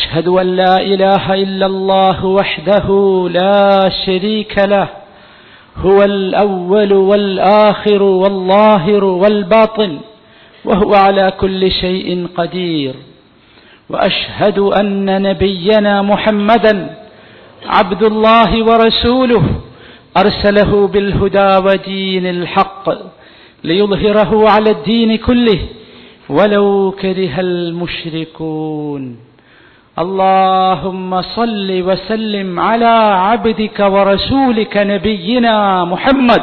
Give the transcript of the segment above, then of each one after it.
أشهد أن لا إله إلا الله وحده لا شريك له هو الأول والآخر والظاهر والباطن وهو على كل شيء قدير. وأشهد أن نبينا محمدا عبد الله ورسوله أرسله بالهدى ودين الحق ليظهره على الدين كله ولو كره المشركون. اللهم صل وسلم على عبدك ورسولك نبينا محمد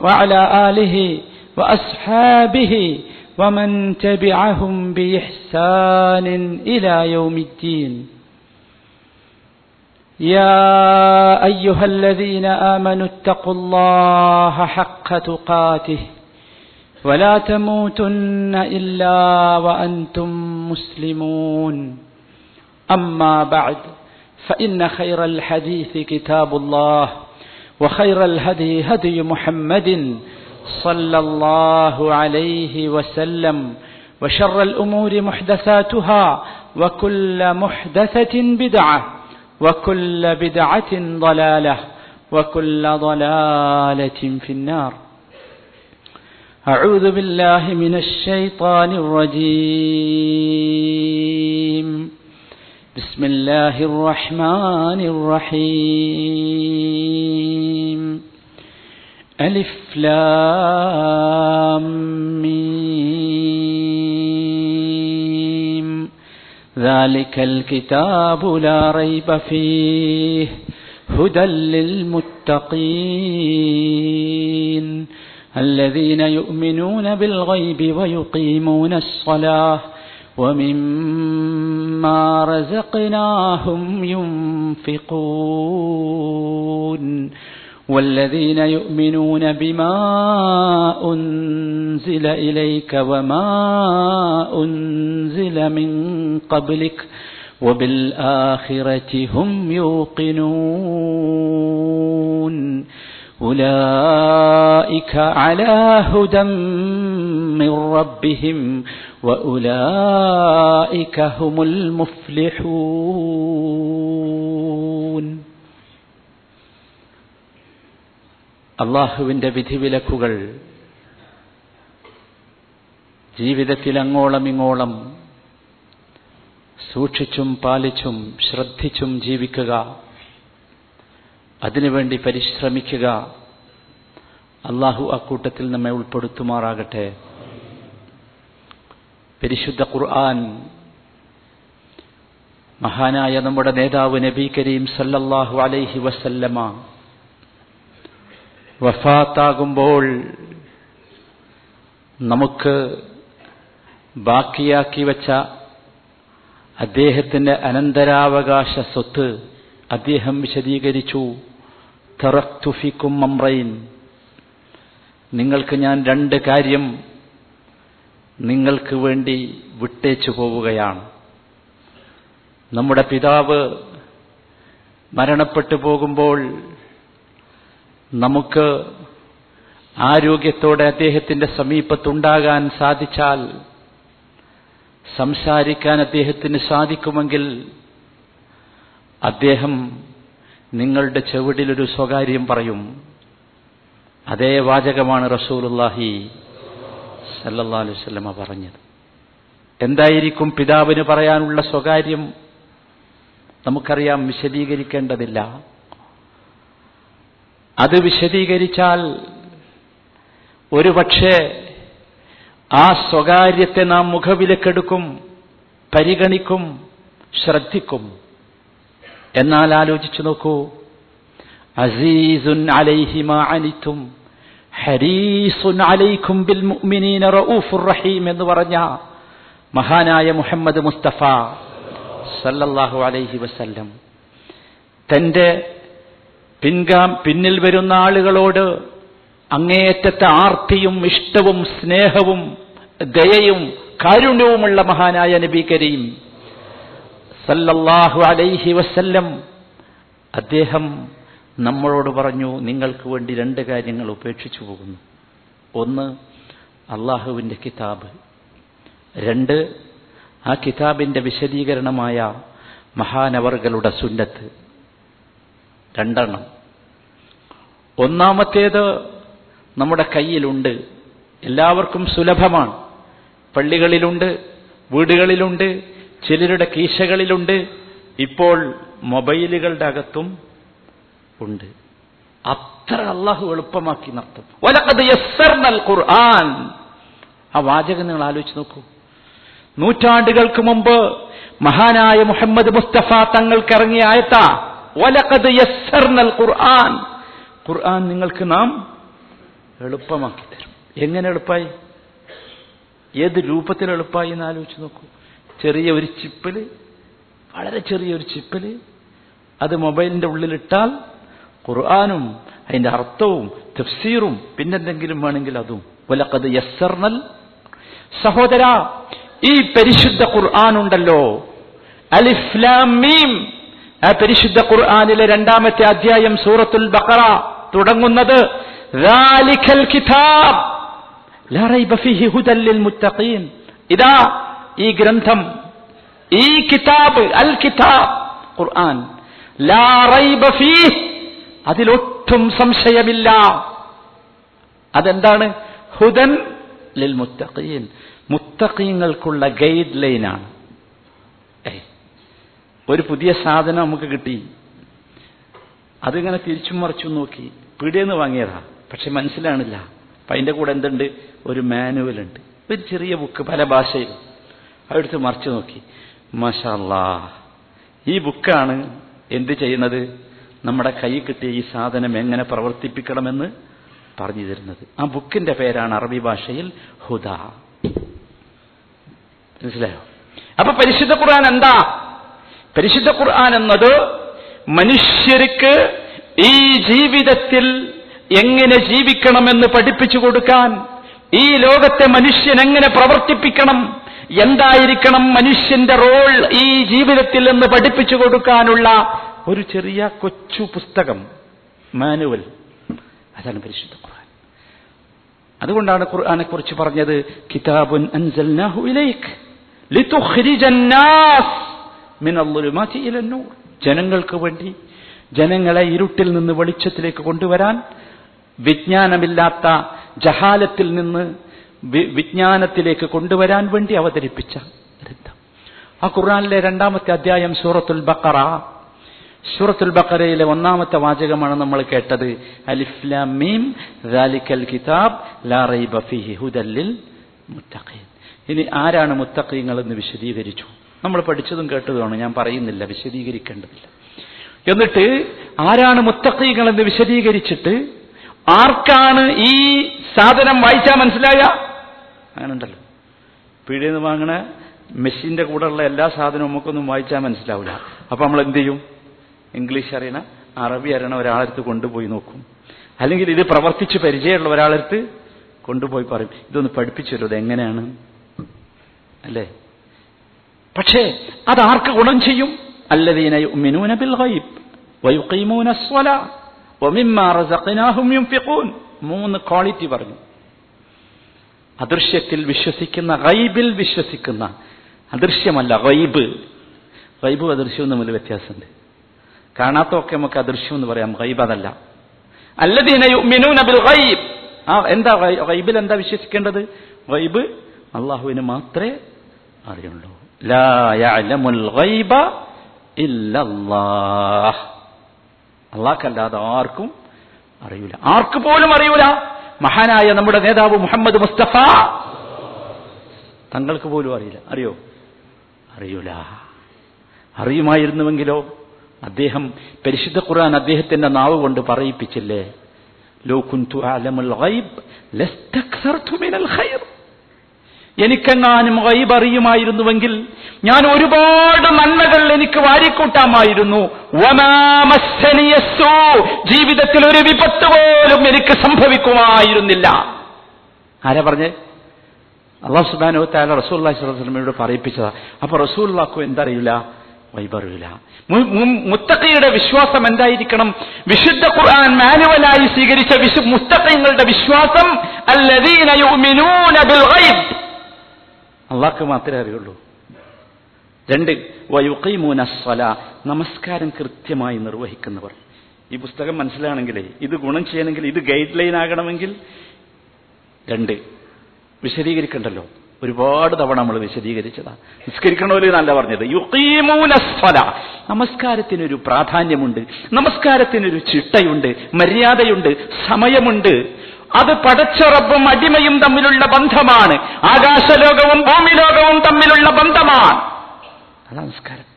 وعلى آله وأصحابه ومن تبعهم بإحسان إلى يوم الدين. يا أيها الذين آمنوا اتقوا الله حق تقاته ولا تموتن إلا وأنتم مسلمون. أما بعد فإن خير الحديث كتاب الله وخير الهدي هدي محمد صلى الله عليه وسلم وشر الأمور محدثاتها وكل محدثة بدعة وكل بدعة ضلالة وكل ضلالة في النار. أعوذ بالله من الشيطان الرجيم. بسم الله الرحمن الرحيم. ألف لام ميم. ذلك الكتاب لا ريب فيه. هدى للمتقين. الذين يؤمنون بالغيب ويقيمون الصلاة. ومما رزقناهم ينفقون والذين يؤمنون بما أنزل إليك وما أنزل من قبلك وبالآخرة هم يوقنون أولئك على هدى من ربهم وأولئك هم المفلحون അള്ളാഹുവിൻ്റെ വിധിവിലക്കുകൾ ജീവിതത്തിൽ അങ്ങോളം ഇങ്ങോളം സൂക്ഷിച്ചും പാലിച്ചും ശ്രദ്ധിച്ചും ജീവിക്കുക അതിനുവേണ്ടി പരിശ്രമിക്കുക അള്ളാഹു അക്കൂട്ടത്തിൽ നമ്മെ ഉൾപ്പെടുത്തുമാറാകട്ടെ പരിശുദ്ധ ഖുർആൻ. മഹാനായ നമ്മുടെ നേതാവ് നബി കരീം സല്ലല്ലാഹു അലൈഹി വസല്ലമ വഫാത്താകുമ്പോൾ നമുക്ക് ബാക്കിയാക്കി വച്ച അദ്ദേഹത്തിന്റെ അനന്തരാവകാശ സ്വത്ത് അദ്ദേഹം വിശദീകരിച്ചു. തറക്തുഫിക്കും മമ്രൈൻ നിങ്ങൾക്ക് ഞാൻ രണ്ട് കാര്യം നിങ്ങൾക്ക് വേണ്ടി വിട്ടേച്ചു പോവുകയാണ്. നമ്മുടെ പിതാവ് മരണപ്പെട്ടു പോകുമ്പോൾ നമുക്ക് ആരോഗ്യത്തോടെ അദ്ദേഹത്തിന്റെ സമീപത്തുണ്ടാകാൻ സാധിച്ചാൽ സംസാരിക്കാൻ അദ്ദേഹത്തിന് സാധിക്കുമെങ്കിൽ അദ്ദേഹം നിങ്ങളുടെ ചെവിടിലൊരു സ്വകാര്യം പറയും. അതേ വാചകമാണ് റസൂലുല്ലാഹി സല്ലല്ലാ അലുവല്ലമ പറഞ്ഞത്. എന്തായിരിക്കും പിതാവിന് പറയാനുള്ള സ്വകാര്യം? നമുക്കറിയാം വിശദീകരിക്കേണ്ടതില്ല. അത് വിശദീകരിച്ചാൽ ഒരുപക്ഷെ ആ സ്വകാര്യത്തെ നാം മുഖവിലക്കെടുക്കും പരിഗണിക്കും ശ്രദ്ധിക്കും. എന്നാൽ ആലോചിച്ചു നോക്കൂ. അസീസുൻ അലൈഹിമ അനിത്തും ഹരീസുൻ അലൈക്കും ബിൽ മുഅ്മിനീന റഊഫുർ റഹീം എന്ന് പറഞ്ഞ മഹാനായ മുഹമ്മദ് മുസ്തഫ സല്ലല്ലാഹു അലൈഹി വസല്ലം. തന്റെ പിൻഗാം പിന്നിൽ വരുന്ന ആളുകളോട് അങ്ങേയറ്റത്തെ ആർത്തിയും ഇഷ്ടവും സ്നേഹവും ദയയും കാരുണ്യവുമുള്ള മഹാനായ നബി കരീം സല്ലല്ലാഹു അലൈഹി വസല്ലം. അദ്ദേഹം നമ്മളോട് പറഞ്ഞു നിങ്ങൾക്ക് വേണ്ടി രണ്ട് കാര്യങ്ങൾ ഉപേക്ഷിച്ചു പോകുന്നു. ഒന്ന് അള്ളാഹുവിന്റെ കിതാബ്. രണ്ട് ആ കിതാബിന്റെ വിശദീകരണമായ മഹാനവറുകളുടെ സുന്നത്ത്. രണ്ടെണ്ണം. ഒന്നാമത്തേത് നമ്മുടെ കയ്യിലുണ്ട്. എല്ലാവർക്കും സുലഭമാണ്. പള്ളികളിലുണ്ട് വീടുകളിലുണ്ട് ചിലരുടെ കീശകളിലുണ്ട്. ഇപ്പോൾ മൊബൈലുകളുടെ അകത്തും ഉണ്ട് അത്ര അള്ളാഹു എളുപ്പമാക്കി നടത്തും. ഖുർആൻ ആ വാചകം നിങ്ങൾ ആലോചിച്ച് നോക്കൂ. നൂറ്റാണ്ടുകൾക്ക് മുമ്പ് മഹാനായ മുഹമ്മദ് മുസ്തഫ തങ്ങൾക്ക് ഇറങ്ങിയ ആയത്ത ഒലക്കത് യസ്സർനൽ ഖുർആൻ ഖുർആൻ നിങ്ങൾക്ക് നാം എളുപ്പമാക്കി തരും. എങ്ങനെ എളുപ്പമായി ഏത് രൂപത്തിൽ എളുപ്പമായി എന്ന് ആലോചിച്ച് നോക്കൂ. ചെറിയ ഒരു ചിപ്പിൽ വളരെ ചെറിയ ഒരു ചിപ്പിൽ അത് മൊബൈലിന്റെ ഉള്ളിലിട്ടാൽ ഖുർആാനും അതിന്റെ അർത്ഥവും തഫ്സീറും പിന്നെന്തെങ്കിലും വേണമെങ്കിൽ അതും. വലക്കത് യസ്സർണൽ സഹോദര ഈ പരിശുദ്ധ ഖുർആൻ ഉണ്ടല്ലോ. അലിഫ്ലാമീം ആ പരിശുദ്ധ ഖുർആാനിലെ രണ്ടാമത്തെ അധ്യായം സൂറത്തുൽ ബഖറ തുടങ്ങുന്നത് ഇതാ ഈ ഗ്രന്ഥം. ഈ കിതാബ് അൽ കിതാബ് ഖുർആൻ. ലാ റൈബ ഫീഹ് അതിലൊട്ടും സംശയമില്ല. അതെന്താണ്? ഹുദൻ ലിൽ മുത്തഖീൻ മുത്തഖീങ്ങൾക്കുള്ള ഗൈഡ് ലൈനാണ്. ഒരു പുതിയ സാധനം നമുക്ക് കിട്ടി. അതിങ്ങനെ തിരിച്ചും മറിച്ചും നോക്കി. പീടിയെന്ന് വാങ്ങിയതാ. പക്ഷെ മനസ്സിലാണില്ല. അപ്പൊ അതിന്റെ കൂടെ എന്തുണ്ട്? ഒരു മാനുവൽ ഉണ്ട് ഒരു ചെറിയ ബുക്ക് പല ഭാഷയിലും. അവിടുത്തെ മറിച്ചു നോക്കി. മഷാല്ലാ ഈ ബുക്കാണ് എന്ത് ചെയ്യുന്നത്? നമ്മുടെ കൈ കിട്ടിയ ഈ സാധനം എങ്ങനെ പ്രവർത്തിപ്പിക്കണമെന്ന് പറഞ്ഞു തരുന്നത്. ആ ബുക്കിന്റെ പേരാണ് അറബി ഭാഷയിൽ ഹുദ. മനസ്സിലായോ? അപ്പൊ പരിശുദ്ധ ഖുർആൻ എന്താ? പരിശുദ്ധ ഖുർആൻ എന്നത് മനുഷ്യർക്ക് ഈ ജീവിതത്തിൽ എങ്ങനെ ജീവിക്കണമെന്ന് പഠിപ്പിച്ചു കൊടുക്കാൻ ഈ ലോകത്തെ മനുഷ്യൻ എങ്ങനെ പ്രവർത്തിപ്പിക്കണം എന്തായിരിക്കണം മനുഷ്യന്റെ റോൾ ഈ ജീവിതത്തിൽ എന്ന് പഠിപ്പിച്ചു കൊടുക്കാനുള്ള ഒരു ചെറിയ കൊച്ചു പുസ്തകം മാനുവൽ. അതാണ് പരിശുദ്ധ ഖുർആൻ. അതുകൊണ്ടാണ് ഖുർആനെ കുറിച്ച് പറഞ്ഞത് കിതാബുൻ അൻസൽനാഹു ഇലൈക് ലിതുഖ്രിജൻ നാസ് മിനൽ ളുലുമാതി ഇലൻ നൂർ ജനങ്ങൾക്ക് വേണ്ടി ജനങ്ങളെ ഇരുട്ടിൽ നിന്ന് വെളിച്ചത്തിലേക്ക് കൊണ്ടുവരാൻ വിജ്ഞാനമില്ലാത്ത ജഹാലത്തിൽ നിന്ന് വിജ്ഞാനത്തിലേക്ക് കൊണ്ടുവരാൻ വേണ്ടി അവതരിപ്പിച്ച ഗ്രന്ഥം. ആ ഖുർആാനിലെ രണ്ടാമത്തെ അധ്യായം സൂറത്തുൽ ബഖറ. സൂറത്തുൽ ബഖറയിലെ ഒന്നാമത്തെ വാചകമാണ് നമ്മൾ കേട്ടത്. അലിഫ്ലാം മീം കിതാബ് ലാ റൈബ ഫീഹി ഹുദല്ലിൽ മുത്തഖീൻ. ഇനി ആരാണ് മുത്തഖീങ്ങൾ എന്ന് വിശദീകരിച്ചു? നമ്മൾ പഠിച്ചതും കേട്ടതുമാണ് ഞാൻ പറയുന്നില്ല വിശദീകരിക്കേണ്ടതില്ല. എന്നിട്ട് ആരാണ് മുത്തഖീങ്ങൾ എന്ന് വിശദീകരിച്ചിട്ട് ആർക്കാണ് ഈ സാധനം വായിച്ചാൽ മനസ്സിലായ? അങ്ങനെ ഉണ്ടല്ലോ പീടിയെന്ന് വാങ്ങണ മെഷീന്റെ കൂടെയുള്ള എല്ലാ സാധനവും നമുക്കൊന്നും വായിച്ചാൽ മനസ്സിലാവില്ല അപ്പൊ നമ്മൾ എന്ത് ചെയ്യും? ഇംഗ്ലീഷ് അറിയണ അറബി അറിയണ ഒരാളെടുത്ത് കൊണ്ടുപോയി നോക്കും. അല്ലെങ്കിൽ ഇത് പ്രവർത്തിച്ച് പരിചയമുള്ള ഒരാളെടുത്ത് കൊണ്ടുപോയി പറയും ഇതൊന്ന് പഠിപ്പിച്ചു തരുമോ എങ്ങനെയാണ്? അല്ലേ? പക്ഷേ അത് ആർക്ക് ഗുണം ചെയ്യും? അല്ലദീന ബിൽ ഗൈബ് വമിമ്മാ മൂന്ന് ക്വാളിറ്റി പറഞ്ഞു. അദൃശ്യത്തിൽ വിശ്വസിക്കുന്ന ഗൈബിൽ വിശ്വസിക്കുന്ന. അദൃശ്യമല്ല ഗൈബ്. ഗൈബും അദൃശ്യവും തമ്മിൽ വ്യത്യാസമുണ്ട്. കാണാത്തൊക്കെ നമുക്ക് അദൃശ്യം എന്ന് പറയാം. ഗൈബ് അതല്ല. അല്ലദീന യുഅ്മിനൂന ബിൽ ഗൈബ്. ആ എന്താ ഗൈബിൽ എന്താ വിശ്വസിക്കേണ്ടത്? ഗൈബ് അള്ളാഹുവിന് മാത്രമേ അറിയുള്ളൂ. ലാ ഗൈബ ഇല്ലല്ലാഹ്. ആർക്കും അറിയൂല. ആർക്ക് പോലും അറിയൂല. മഹാനായ നമ്മുടെ നേതാവ് മുഹമ്മദ് മുസ്തഫ. തങ്ങൾക്ക് പോലും അറിയില്ല. അറിയോ? അറിയൂല. അറിയുമായിരുന്നുവെങ്കിലോ? അദ്ദേഹം പരിശുദ്ധ ഖുർആൻ അദ്ദേഹത്തിന്റെ നാവ് കൊണ്ട് പറയിപ്പിച്ചില്ലേ? ഗൈബ് മിനൽ ഖൈർ. എനിക്കെങ്ങാനും അറിയുമായിരുന്നുവെങ്കിൽ ഞാൻ ഒരുപാട് നന്മകൾ എനിക്ക് വാരിക്കൂട്ടാമായിരുന്നു. ജീവിതത്തിൽ ഒരു വിപത്ത് പോലും എനിക്ക് സംഭവിക്കുമായിരുന്നില്ല. ആരാ പറഞ്ഞേ? അള്ളാഹു സുബാനോ താല റസൂല്ലാ സ്വലമയോട് പറയിപ്പിച്ചതാ. അപ്പൊ റസൂല്ലാക്കും എന്തറിയില്ല? വൈബറിയില്ല മുത്തക്കയുടെ വിശ്വാസം എന്തായിരിക്കണം? വിശുദ്ധ ഖുർആൻ മാനുവലായി സ്വീകരിച്ച വിശു മുത്തക്കങ്ങളുടെ വിശ്വാസം അള്ളാഹ്ക്ക് മാത്രമേ അറിയുള്ളൂ. രണ്ട് വയുക്കൈമൂന നമസ്കാരം കൃത്യമായി നിർവഹിക്കുന്നവർ. ഈ പുസ്തകം മനസ്സിലാണെങ്കിൽ ഇത് ഗുണം ചെയ്യണമെങ്കിൽ ഇത് ഗൈഡ് ലൈൻ ആകണമെങ്കിൽ രണ്ട് വിശദീകരിക്കണ്ടല്ലോ. ഒരുപാട് തവണ നമ്മൾ വിശദീകരിച്ചതാണ് നിസ്കരിക്കണമല്ലോ നല്ല പറഞ്ഞത്. യുക്കീമൂന സ്വല. നമസ്കാരത്തിനൊരു പ്രാധാന്യമുണ്ട്. നമസ്കാരത്തിനൊരു ചിട്ടയുണ്ട്. മര്യാദയുണ്ട്. സമയമുണ്ട്. അത് പടച്ച റബ്ബും അടിമയും തമ്മിലുള്ള ബന്ധമാണ്. ആകാശലോകവും ഭൂമിലോകവും തമ്മിലുള്ള ബന്ധമാണ്. അതാ നിസ്കാരം.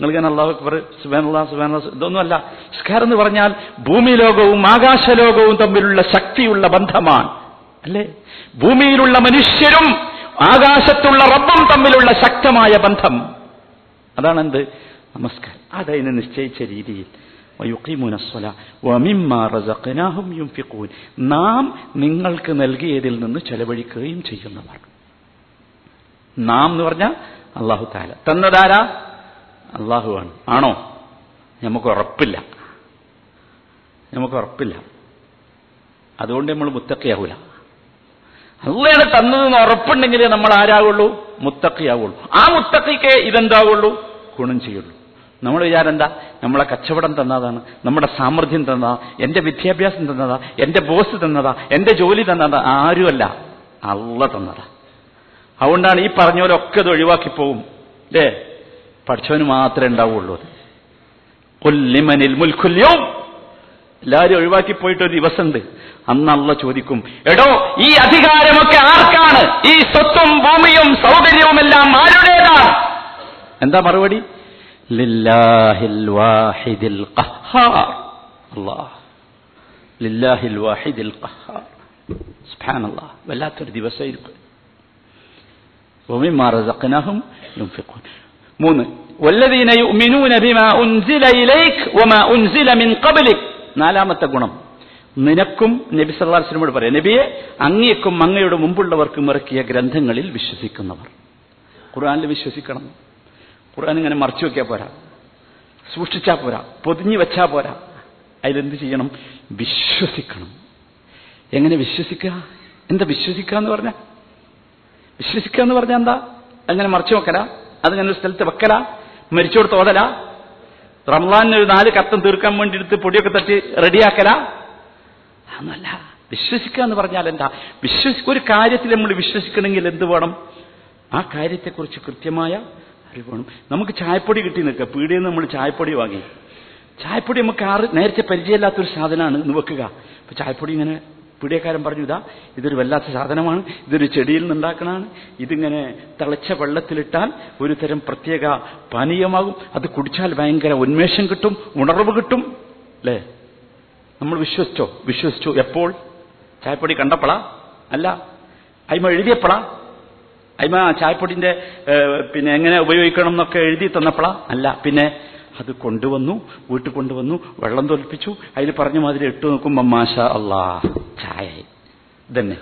നിങ്ങൾ ഞാൻ അള്ളാഹു അക്ബർ സുബാനുള്ള സുബാന ഇതൊന്നുമല്ല. നിസ്കാരം എന്ന് പറഞ്ഞാൽ ഭൂമിലോകവും ആകാശലോകവും തമ്മിലുള്ള ശക്തിയുള്ള ബന്ധമാണ്. അല്ലേ? ഭൂമിയിലുള്ള മനുഷ്യരും ആകാശത്തുള്ള റബ്ബും തമ്മിലുള്ള ശക്തമായ ബന്ധം. അതാണ് എന്ത് നമസ്കാരം. അതതിന് നിശ്ചയിച്ച രീതിയിൽ. നാം നിങ്ങൾക്ക് നൽകിയതിൽ നിന്ന് ചെലവഴിക്കുകയും ചെയ്യുന്നവർ. നാം എന്ന് പറഞ്ഞാൽ അള്ളാഹു താല തന്നതാരാ അള്ളാഹുവാണ് ആണോ? നമുക്ക് ഉറപ്പില്ല. നമുക്ക് ഉറപ്പില്ല. അതുകൊണ്ട് നമ്മൾ മുത്തക്കയാവൂല അള്ളയാണ് തന്നതെന്ന് ഉറപ്പുണ്ടെങ്കിലേ നമ്മൾ ആരാകുള്ളൂ മുത്തക്കിയാവുള്ളൂ ആ മുത്തക്കിക്ക് ഇതെന്താവുള്ളൂ? ഗുണം ചെയ്യുള്ളൂ. നമ്മൾ വിചാരം എന്താ? നമ്മളെ കച്ചവടം തന്നതാണ്. നമ്മുടെ സാമർഥ്യം തന്നതാ. എന്റെ വിദ്യാഭ്യാസം തന്നതാ. എന്റെ ബോസ് തന്നതാ. എന്റെ ജോലി തന്നതാ. ആരുമല്ല. അള്ള തന്നതാ. അതുകൊണ്ടാണ് ഈ പറഞ്ഞവരൊക്കെ ഇത് ഒഴിവാക്കി പോവും. അല്ലേ പഠിച്ചവന് മാത്രമേ ഉണ്ടാവുള്ളൂ അത്. കൊല്ലിമനിൽ മുൽക്കുല്യവും എല്ലാവരും ഒഴിവാക്കി പോയിട്ട് ഒരു ദിവസമുണ്ട്. അന്ന് അള്ള ചോദിക്കും എടോ ഈ അധികാരമൊക്കെ ആർക്കാണ് ഈ സ്വത്തും ഭൂമിയും സൗകര്യവും എല്ലാം ആരുടേതാണ് എന്താ മറുപടി ലില്ലാഹിൽ വാഹിദിൽ ഖഹാർ അല്ലാഹ് ലില്ലാഹിൽ വാഹിദിൽ ഖഹാർ സുബ്ഹാനല്ലാഹ് വല്ലാത്തൊരു ദിവസമായിരിക്കും ومما رزقناهم ينفقون മൂന്ന് والذين يؤمنون بما أنزل إليك وما أنزل من قبلك നാലാമത്തെ ഗുണം നിനക്കും നബി സല്ലല്ലാഹു അലൈഹി പറയാം നബിയെ അങ്ങേക്കും അങ്ങയുടെ മുമ്പുള്ളവർക്കും ഇറക്കിയ ഗ്രന്ഥങ്ങളിൽ വിശ്വസിക്കുന്നവർ. ഖുർആനിൽ വിശ്വസിക്കണം. ഖുർആൻ ഇങ്ങനെ മറച്ചു വെക്കാൻ പോരാ. സൂക്ഷിച്ചാൽ പോരാ. പൊതിഞ്ഞു വെച്ചാൽ പോരാ. അതിലെന്ത് ചെയ്യണം? വിശ്വസിക്കണം. എങ്ങനെ വിശ്വസിക്കുക? എന്താ വിശ്വസിക്കുക എന്ന് പറഞ്ഞാൽ വിശ്വസിക്കുക എന്ന് പറഞ്ഞാൽ എന്താ? അങ്ങനെ മറച്ചു വെക്കല. അതിങ്ങനെ ഒരു സ്ഥലത്ത് വെക്കല. മരിച്ചോട് തോതല റംലാനിന് ഒരു നാല് കത്തം തീർക്കാൻ വേണ്ടി എടുത്ത് പൊടിയൊക്കെ തട്ടി റെഡിയാക്കല. അന്നല്ല വിശ്വസിക്കുക എന്ന് പറഞ്ഞാൽ എന്താ? വിശ്വസി ഒരു കാര്യത്തിൽ നമ്മൾ വിശ്വസിക്കണമെങ്കിൽ എന്ത് വേണം? ആ കാര്യത്തെക്കുറിച്ച് കൃത്യമായ അറിവ് വേണം. നമുക്ക് ചായപ്പൊടി കിട്ടി നിൽക്കുക പീടിയിൽ നമ്മൾ ചായപ്പൊടി വാങ്ങി. ചായപ്പൊടി നമുക്ക് ആറ് നേരത്തെ പരിചയമില്ലാത്തൊരു സാധനമാണ് എന്ന് വെക്കുക. അപ്പൊ ചായപ്പൊടി ഇങ്ങനെ പീടിയക്കാരൻ പറഞ്ഞു ഇതാ ഇതൊരു വല്ലാത്ത സാധനമാണ്. ഇതൊരു ചെടിയിൽ നിന്നുണ്ടാക്കണതാണ് ഇതിങ്ങനെ തിളച്ച വെള്ളത്തിലിട്ടാൽ ഒരു തരം പ്രത്യേക പാനീയമാകും. അത് കുടിച്ചാൽ ഭയങ്കര ഉന്മേഷം കിട്ടും ഉണർവ് കിട്ടും. അല്ലേ നമ്മൾ വിശ്വസിച്ചോ? വിശ്വസിച്ചു. എപ്പോൾ? ചായപ്പൊടി കണ്ടപ്പോളാ? അല്ല. അയിമ എഴുതിയപ്പോളാ? അയിമ ചായപ്പൊടിന്റെ പിന്നെ എങ്ങനെ ഉപയോഗിക്കണം എന്നൊക്കെ എഴുതി തന്നപ്പോളാ? അല്ല. പിന്നെ അത് കൊണ്ടുവന്നു വീട്ടിൽ കൊണ്ടുവന്നു വെള്ളം തോൽപ്പിച്ചു. അതിൽ പറഞ്ഞ മാതിരി ഇട്ടു നോക്കുമ്പോൾ മാഷ അള്ളാ ചായ ഇതന്നെ.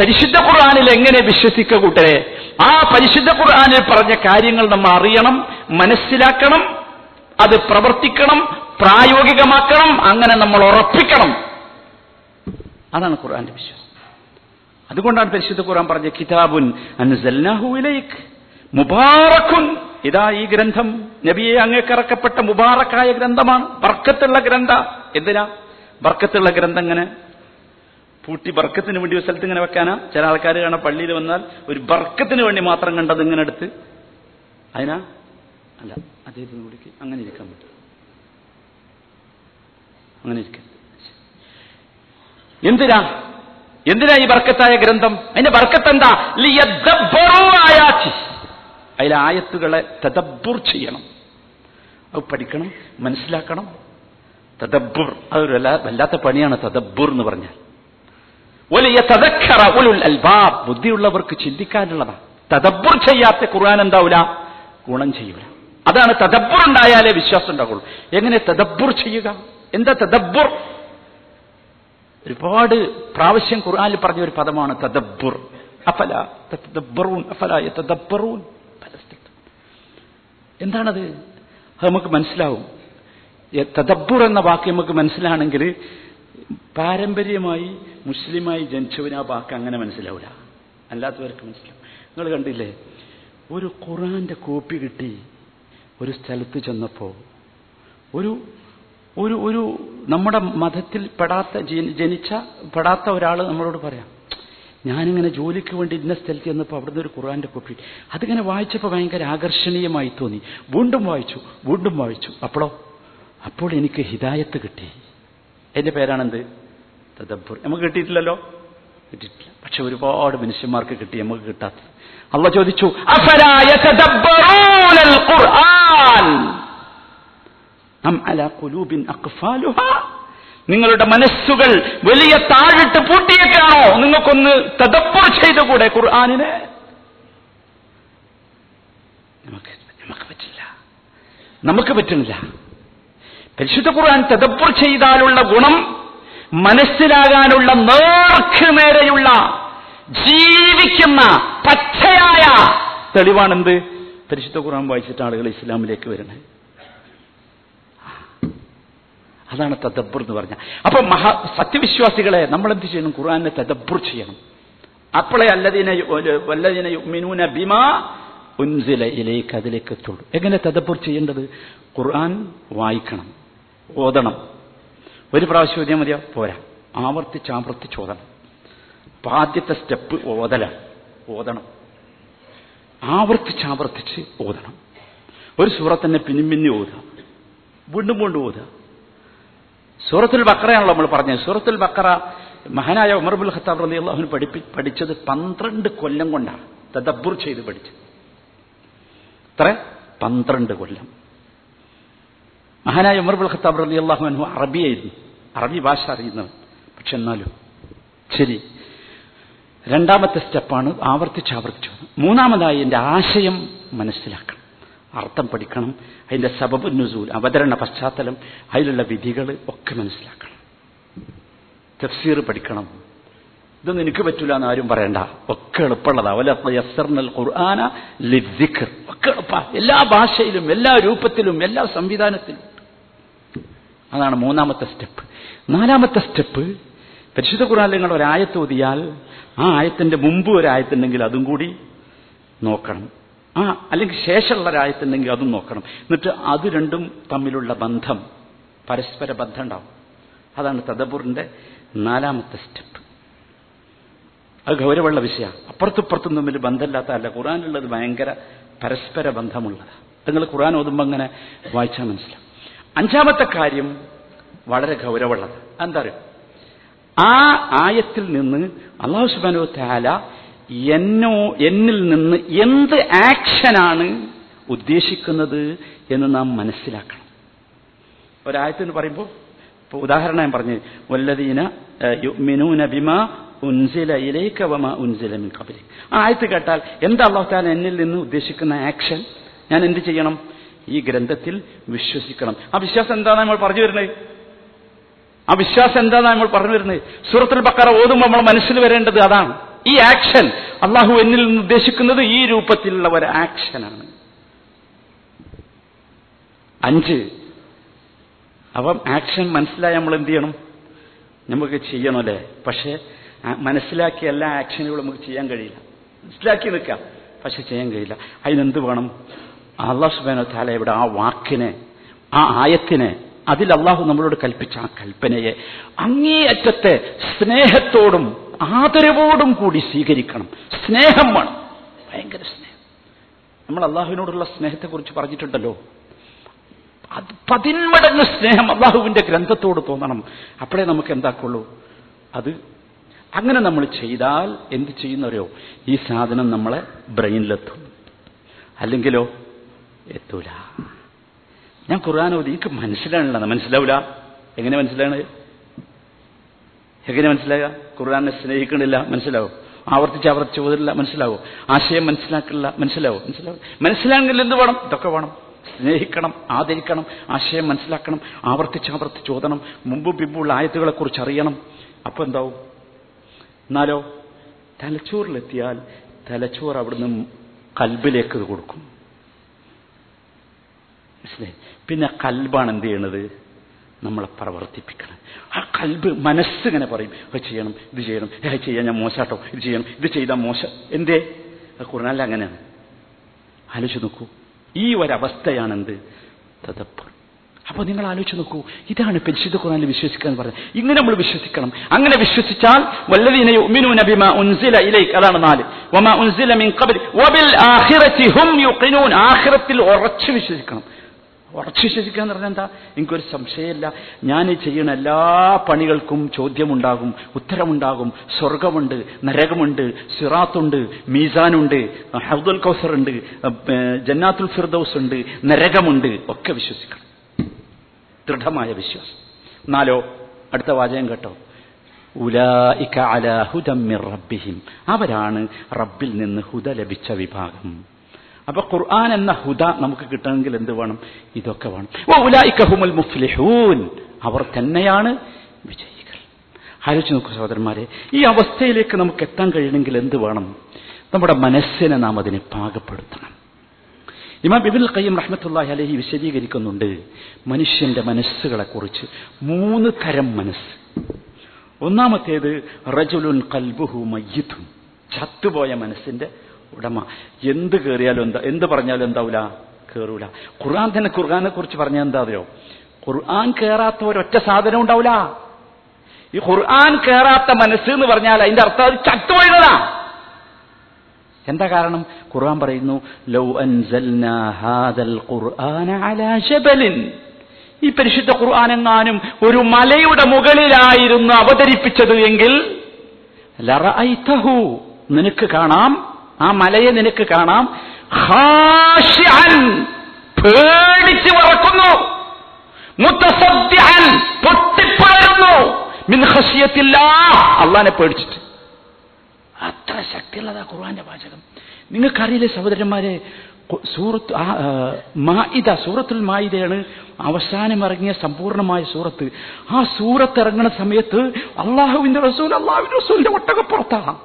പരിശുദ്ധ ഖുർആാനിൽ എങ്ങനെ വിശ്വസിക്കുക കൂട്ടരെ? ആ പരിശുദ്ധ ഖുർആാനിൽ പറഞ്ഞ കാര്യങ്ങൾ നമ്മൾ അറിയണം മനസ്സിലാക്കണം അത് പ്രവർത്തിക്കണം പ്രായോഗികമാക്കണം അങ്ങനെ നമ്മൾ ഉറപ്പിക്കണം. അതാണ് ഖുർആന്റെ വിശ്വാസം. അതുകൊണ്ടാണ് പരിശുദ്ധ ഖുർആൻ പറഞ്ഞ കിതാബുൻ അൻസൽനാഹു ഇലൈക് മുബാറക്കുൻ ഇതാ ഈ ഗ്രന്ഥം. നബിയെ അങ്ങേക്കിറക്കപ്പെട്ട മുബാറക്കായ ഗ്രന്ഥമാണ്. ബർക്കത്തുള്ള ഗ്രന്ഥ. എന്തിനാ? ബർക്കത്തുള്ള ഗ്രന്ഥം ഇങ്ങനെ പൂട്ടി ബർക്കത്തിന് വേണ്ടി ഒരു സ്ഥലത്ത് ഇങ്ങനെ വെക്കാനാ? ചില ആൾക്കാർ കാണാൻ പള്ളിയിൽ വന്നാൽ ഒരു ബർക്കത്തിന് വേണ്ടി മാത്രം കണ്ടത് ഇങ്ങനെ എടുത്ത്. അതിനാ? അല്ല അദ്ദേഹത്തിന് കൂടി അങ്ങനെ ഇരിക്കാൻ പറ്റും. അങ്ങനെ ഇരിക്കാൻ എന്തിനാ? എന്തിനാ ഈ ബർക്കത്തായ ഗ്രന്ഥം? അതിന്റെ ബർക്കത്ത് എന്താ അതിലെ ആയത്തുകളെ തദബ്ബുർ ചെയ്യണം. അത് പഠിക്കണം മനസ്സിലാക്കണം. തദബ്ബുർ അതൊരു വല്ലാ- വല്ലാത്ത പണിയാണ് തദബ്ബുർ എന്ന് പറഞ്ഞാൽ. വലിയ തദക്കറ ഉലുൽ അൽബാബ്. ബുദ്ധിയുള്ളവർക്ക് ചിന്തിക്കാനുള്ളതാ. തദബ്ബുർ ചെയ്യാത്ത ഖുർആൻ എന്താവില്ല ഗുണം ചെയ്യൂല. അതാണ് തദബ്ബുർ ഉണ്ടായാലേ വിശ്വാസം ഉണ്ടാകുള്ളൂ എങ്ങനെ തദബ്ബുർ ചെയ്യുക? എന്താ തദബ്ബുർ? ഒരുപാട് പ്രാവശ്യം ഖുർആാനിൽ പറഞ്ഞ ഒരു പദമാണ് തദബ്ബുർ. അഫല തദബ്ബറൂൻ അഫല. എന്താണത്? അത് നമുക്ക് മനസ്സിലാവും. തദബ്ബുർ എന്ന വാക്ക് നമുക്ക് മനസ്സിലാണെങ്കിൽ പാരമ്പര്യമായി മുസ്ലിമായി ജനിച്ചവന് ആ വാക്ക് അങ്ങനെ മനസ്സിലാവില്ല അല്ലാത്തവർക്ക് മനസ്സിലാവും. നിങ്ങൾ കണ്ടില്ലേ? ഒരു ഖുറാന്റെ കോപ്പി കിട്ടി ഒരു സ്ഥലത്ത് ചെന്നപ്പോൾ ഒരു ഒരു ഒരു നമ്മുടെ മതത്തിൽ പെടാത്ത ജനിച്ച പെടാത്ത ഒരാൾ നമ്മളോട് പറയാം ഞാനിങ്ങനെ ജോലിക്ക് വേണ്ടി ഇന്ന സ്ഥലത്ത് ചെന്നപ്പോൾ അവിടുന്ന് ഒരു ഖുർആന്റെ കോപ്പി അതിങ്ങനെ വായിച്ചപ്പോൾ ഭയങ്കര ആകർഷണീയമായി തോന്നി. വീണ്ടും വായിച്ചു വീണ്ടും വായിച്ചു. അപ്പോഴോ അപ്പോൾ എനിക്ക് ഹിദായത്ത് കിട്ടി. എന്റെ പേരാണെന്ത്? തദബ്ബുർ. നമുക്ക് കിട്ടിയിട്ടില്ലല്ലോ? കിട്ടിയിട്ടില്ല. പക്ഷെ ഒരുപാട് മനുഷ്യന്മാർക്ക് കിട്ടി നമുക്ക് കിട്ടാത്തത്. അള്ള ചോദിച്ചു "അഫലാ യതദബ്ബറൂനൽ ഖുർആൻ? അം അലാ ഖുലൂബിൻ അക്ഫാലുഹ നിങ്ങളുടെ മനസ്സുകൾ വലിയ താഴിട്ട് പൂട്ടിയേക്കാണോ? നിങ്ങൾക്കൊന്ന് തദപ്പുർ ചെയ്തുകൂടെ ഖുർആാനിനെ? നമുക്ക് നമുക്ക് പറ്റില്ല. നമുക്ക് പറ്റുന്നില്ല. പരിശുദ്ധ ഖുർആൻ തദപ്പുർ ചെയ്താലുള്ള ഗുണം മനസ്സിലാകാനുള്ള നേർക്ക് നേരെയുള്ള ജീവിക്കുന്ന പച്ചയായ തെളിവാണെന്ത്? പരിശുദ്ധ ഖുർആൻ വായിച്ചിട്ട് ആളുകൾ ഇസ്ലാമിലേക്ക് വരുന്നത് അതാണ് തദബ്ബർ എന്ന് പറഞ്ഞ അപ്പൊ മഹാ സത്യവിശ്വാസികളെ നമ്മൾ എന്ത് ചെയ്യണം? ഖുർആാനെ തദബ്ബർ ചെയ്യണം. അപ്പോളെ അല്ലതിനെ വല്ലതിനെ യുഅ്മിനൂന ബിമാ ഉൻസില ഇലേക്ക് അതിലേക്ക് എത്തുള്ളൂ. എങ്ങനെ തദബ്ബർ ചെയ്യേണ്ടത്? ഖുർആൻ വായിക്കണം ഓതണം. ഒരു പ്രാവശ്യം ഓതിയാൽ മതിയോ? പോരാ. ആവർത്തിച്ച് ആവർത്തിച്ച് ഓതണം. അപ്പൊ ആദ്യത്തെ സ്റ്റെപ്പ് ഓതലാണ്. ഓതണം. ആവർത്തിച്ച് ആവർത്തിച്ച് ഓതണം. ഒരു സൂറ തന്നെ പിന്നി ഓതുക. വീണ്ടും വീണ്ടും ഓതുക. സൂറത്തുൽ ബക്കറയാണല്ലോ നമ്മൾ പറഞ്ഞത്. സൂറത്തുൽ ബക്കറ മഹാനായ ഉമർബുൽ ഖത്താബ് റലി അള്ളാഹുവിന് പഠിപ്പി പഠിച്ചത് പന്ത്രണ്ട് കൊല്ലം കൊണ്ടാണ്. തദബ്ബുർ ചെയ്ത് പഠിച്ചത് എത്ര? പന്ത്രണ്ട് കൊല്ലം. മഹാനായ ഉമർബുൽ ഖത്താബ് റലി അള്ളാഹു അനു അറബിയായിരുന്നു. അറബി ഭാഷ അറിയുന്നവൻ. പക്ഷെ എന്നാലും ശരി. രണ്ടാമത്തെ സ്റ്റെപ്പാണ് ആവർത്തിച്ച് ആവർത്തിച്ചു മൂന്നാമതായി എന്റെ ആശയം മനസ്സിലാക്കണം. അർത്ഥം പഠിക്കണം. അതിന്റെ സബബ് നുസൂൽ അവതരണ പശ്ചാത്തലം അതിലുള്ള വിധികൾ ഒക്കെ മനസ്സിലാക്കണം. തഫ്സീർ പഠിക്കണം. ഇതൊന്നും എനിക്ക് പറ്റൂല എന്ന് ആരും പറയണ്ട. ഒക്കെ എളുപ്പമുള്ളതാണ് ഖുർആന ഒക്കെ എളുപ്പ. എല്ലാ ഭാഷയിലും എല്ലാ രൂപത്തിലും എല്ലാ സംവിധാനത്തിലും. അതാണ് മൂന്നാമത്തെ സ്റ്റെപ്പ്. നാലാമത്തെ സ്റ്റെപ്പ് പരിശുദ്ധ ഖുർആനിൽ നിങ്ങൾ ഒരായത്ത് ഓതിയാൽ ആ ആയത്തിന്റെ മുമ്പ് ഒരായത്തുണ്ടെങ്കിൽ അതും കൂടി നോക്കണം. ആ അല്ലെങ്കിൽ ശേഷമുള്ള രാജ്യത്തുണ്ടെങ്കിൽ അതും നോക്കണം. എന്നിട്ട് അത് രണ്ടും തമ്മിലുള്ള ബന്ധം പരസ്പര ബന്ധം ഉണ്ടാവും. അതാണ് തദബുറിന്റെ നാലാമത്തെ സ്റ്റെപ്പ്. അത് ഗൗരവമുള്ള വിഷയമാണ്. അപ്പുറത്തുപ്പുറത്തും തമ്മിൽ ബന്ധമില്ലാത്ത അല്ല ഖുറാനുള്ളത് ഭയങ്കര പരസ്പര ബന്ധമുള്ളതാണ്. നിങ്ങൾ ഖുറാൻ ഓതുമ്പോൾ അങ്ങനെ വായിച്ചാൽ മനസ്സിലാവും. അഞ്ചാമത്തെ കാര്യം വളരെ ഗൗരവമുള്ളത്. എന്താ പറയുക? ആ ആയത്തിൽ നിന്ന് അള്ളാഹു സുബാനു താല എന്നോ എന്നിൽ നിന്ന് എന്ത് ആക്ഷനാണ് ഉദ്ദേശിക്കുന്നത് എന്ന് നാം മനസ്സിലാക്കണം. ഒരായത്തിന് പറയുമ്പോൾ ഇപ്പോൾ ഉദാഹരണം ഞാൻ പറഞ്ഞു വല്ലതീന യുഅ്മിനൂന ബിമാ ഉൻസില ഇലൈക വമാ ഉൻസില മിൻ ഖബ്ലി. ആ ആയത്ത് കേട്ടാൽ എന്താ അള്ളാഹു എന്നിൽ നിന്ന് ഉദ്ദേശിക്കുന്ന ആക്ഷൻ? ഞാൻ എന്ത് ചെയ്യണം? ഈ ഗ്രന്ഥത്തിൽ വിശ്വസിക്കണം. ആ വിശ്വാസം എന്താണ് നമ്മൾ പറഞ്ഞു വരുന്നത്? ആ വിശ്വാസം എന്താണ് നമ്മൾ പറഞ്ഞു വരുന്നത്? സൂറത്തുൽ ബക്കറ ഓതുമ്പോൾ നമ്മൾ മനസ്സിൽ വരേണ്ടത് അതാണ്. ഈ ആക്ഷൻ അള്ളാഹു എന്നിൽ നിന്ന് ഉദ്ദേശിക്കുന്നത് ഈ രൂപത്തിലുള്ള ഒരു ആക്ഷനാണ് അഞ്ച് അപ്പം ആക്ഷൻ മനസ്സിലായി നമ്മൾ എന്ത് ചെയ്യണം? നമുക്ക് ചെയ്യണമല്ലേ പക്ഷേ ആ മനസ്സിലാക്കിയ എല്ലാ ആക്ഷനുകളും നമുക്ക് ചെയ്യാൻ കഴിയില്ല. മനസ്സിലാക്കി നിൽക്കാം പക്ഷെ ചെയ്യാൻ കഴിയില്ല. അതിനെന്ത് വേണം? അള്ളാഹു സുബാനോ താല ഇവിടെ ആ വാക്കിനെ ആ ആയത്തിനെ അതിൽ അള്ളാഹു നമ്മളോട് കൽപ്പിച്ച ആ കൽപ്പനയെ അങ്ങേയറ്റത്തെ സ്നേഹത്തോടും ആദരവോടും കൂടി സ്വീകരിക്കണം. സ്നേഹം വേണം. ഭയങ്കര സ്നേഹം. നമ്മൾ അള്ളാഹുവിനോടുള്ള സ്നേഹത്തെക്കുറിച്ച് പറഞ്ഞിട്ടുണ്ടല്ലോ. അത് പതിന്മടങ്ങ് സ്നേഹം അള്ളാഹുവിന്റെ ഗ്രന്ഥത്തോട് തോന്നണം. അപ്പോഴേ നമുക്ക് എന്താക്കുള്ളൂ? അത് അങ്ങനെ നമ്മൾ ചെയ്താൽ എന്ത് ചെയ്യുന്നവരോ ഈ സാധനം നമ്മളെ ബ്രെയിനിലെത്തും. അല്ലെങ്കിലോ എത്തൂല. ഞാൻ ഖുർആൻ ഓതി. എനിക്ക് മനസ്സിലാണില്ല. മനസ്സിലാവില്ല എങ്ങനെ മനസ്സിലാണ്? എങ്ങനെ മനസ്സിലാകുക ഖുർആാനെ സ്നേഹിക്കണില്ല. മനസ്സിലാവും? ആവർത്തിച്ച് ആവർത്തിച്ച് ഓതില്ല. മനസ്സിലാവും? ആശയം മനസ്സിലാക്കില്ല മനസ്സിലാവും? മനസ്സിലാവും? മനസ്സിലാണെങ്കിൽ എന്ത് വേണം? ഇതൊക്കെ വേണം. സ്നേഹിക്കണം ആദരിക്കണം ആശയം മനസ്സിലാക്കണം ആവർത്തിച്ച് ആവർത്തിച്ച് ഓതണം മുമ്പും പിമ്പുള്ള ആയത്തുകളെ കുറിച്ച് അറിയണം. അപ്പൊ എന്താവും? എന്നാലോ? തലച്ചോറിലെത്തിയാൽ തലച്ചോറ് അവിടുന്ന് കൽബിലേക്ക് കൊടുക്കും. മനസ്സിലായി? പിന്നെ കൽബാണ് എന്ത് ചെയ്യണത്? നമ്മളെ പ്രവർത്തിപ്പിക്കണം. ആ കൽബ് മനസ്സിങ്ങനെ പറയും. അത് ചെയ്യണം ഇത് ചെയ്യണം. ഇത് ചെയ്യാൻ ഞാൻ മോശാട്ടോ. ഇത് ചെയ്യണം ഇത് ചെയ്താൽ മോശം. എന്തേ? ഖുർആനിൽ അങ്ങനെയാണ്. ആലോചിച്ച് നോക്കൂ. ഈ ഒരവസ്ഥയാണ് എന്ത്? തദപ്പർ. അപ്പോൾ നിങ്ങൾ ആലോചിച്ച് നോക്കൂ. ഇതാണ് പരിശുദ്ധ ഖുർആനിൽ വിശ്വസിക്കാൻ പറഞ്ഞത്. ഇങ്ങനെ നമ്മൾ വിശ്വസിക്കണം. അങ്ങനെ വിശ്വസിച്ചാൽ വല്ലദീന യുഅ്മിനൂന ബിമാ ഉൻസില ഇലൈക. അതാണ് നാല്. വമാ ഉൻസില മിൻ വബിൽ ഉറച്ചു വിശ്വസിക്കണം. ഉറച്ചു വിശ്വസിക്കുക എന്ന് പറഞ്ഞാൽ എന്താ? എനിക്കൊരു സംശയമില്ല. ഞാൻ ചെയ്യുന്ന എല്ലാ പണികൾക്കും ചോദ്യമുണ്ടാകും ഉത്തരമുണ്ടാകും. സ്വർഗമുണ്ട് നരകമുണ്ട് സിറാത്തുണ്ട് മീസാനുണ്ട് ഹൗദുൽ കൗസർ ഉണ്ട് ജന്നാത്തുൽ ഫിർദൌസ് ഉണ്ട് നരകമുണ്ട്. ഒക്കെ വിശ്വസിക്കണം. ദൃഢമായ വിശ്വാസം. എന്നാലോ അടുത്ത വാചകം കേട്ടോ. ഉലായിക അലാ ഹുദം മിർ റബ്ബിഹിം. അവരാണ് റബ്ബിൽ നിന്ന് ഹുദ ലഭിച്ച വിഭാഗം. അപ്പൊ ഖുർആൻ എന്ന ഹുദ നമുക്ക് കിട്ടണമെങ്കിൽ എന്ത് വേണം? ഇതൊക്കെ വേണം. ഓ ഹുമുൽ മുഫ്ലിഹൂൻ. അവർ തന്നെയാണ് വിജയികൾ. ആലോചിച്ച് നോക്കൂ സഹോദരന്മാരെ ഈ അവസ്ഥയിലേക്ക് നമുക്ക് എത്താൻ കഴിയണമെങ്കിൽ എന്ത് വേണം? നമ്മുടെ മനസ്സിനെ നാം അതിനെ പാകപ്പെടുത്തണം. ഇമാം ബിബിൽ ഖയ്യം റഹ്മത്തുള്ളാഹി അലഹി വിശദീകരിക്കുന്നുണ്ട് മനുഷ്യന്റെ മനസ്സുകളെ കുറിച്ച് മൂന്ന് തരം മനസ്സ്. ഒന്നാമത്തേത് റജുലുൻ കൽബുഹു മയ്യിത്തുൻ. ചത്തുപോയ മനസ്സിന്റെ ഉടമ. എന്ത് കയറിയാലും എന്താ എന്ത് പറഞ്ഞാലും എന്താവൂല? കയറൂല ഖുർആൻ തന്നെ ഖുർആനെ കുറിച്ച് പറഞ്ഞാൽ എന്താ അറിയോ? ഖുർആൻ കയറാത്ത ഒരൊറ്റ സാധനം ഉണ്ടാവില്ല ഈ ഖുർആൻ കയറാത്ത മനസ്സ് എന്ന് പറഞ്ഞാൽ അതിന്റെ അർത്ഥം അത് ചത്തുപോയതാ എന്താ കാരണം? ഖുർആൻ പറയുന്നു ലൗ അൻസൽനാ ഹാദൽ അലാ ഈ പരിശുദ്ധ ഖുർആൻ എങ്ങാനും ഒരു മലയുടെ മുകളിലായിരുന്നു അവതരിപ്പിച്ചത് എങ്കിൽ നിനക്ക് കാണാം ആ മലയെ നിനക്ക് കാണാം. പേടിച്ച് വറക്കുന്നു. പൊട്ടിപ്പിളരുന്നു അള്ളാനെ പേടിച്ചിട്ട്. അത്ര ശക്തിയുള്ളതാ ഖുർആന്റെ വാചകം. നിങ്ങൾക്കറിയില്ലേ സഹോദരന്മാരെ സൂറത്ത് മാഇദ സൂറത്തുൽ മാഇദയാണ് അവസാനം ഇറങ്ങിയ സമ്പൂർണമായ സൂറത്ത്. ആ സൂറത്ത് ഇറങ്ങുന്ന സമയത്ത് അള്ളാഹുവിന്റെ റസൂൽ അള്ളാഹുവിന്റെ റസൂലിന്റെ ഒട്ടകപ്പുറത്താണ്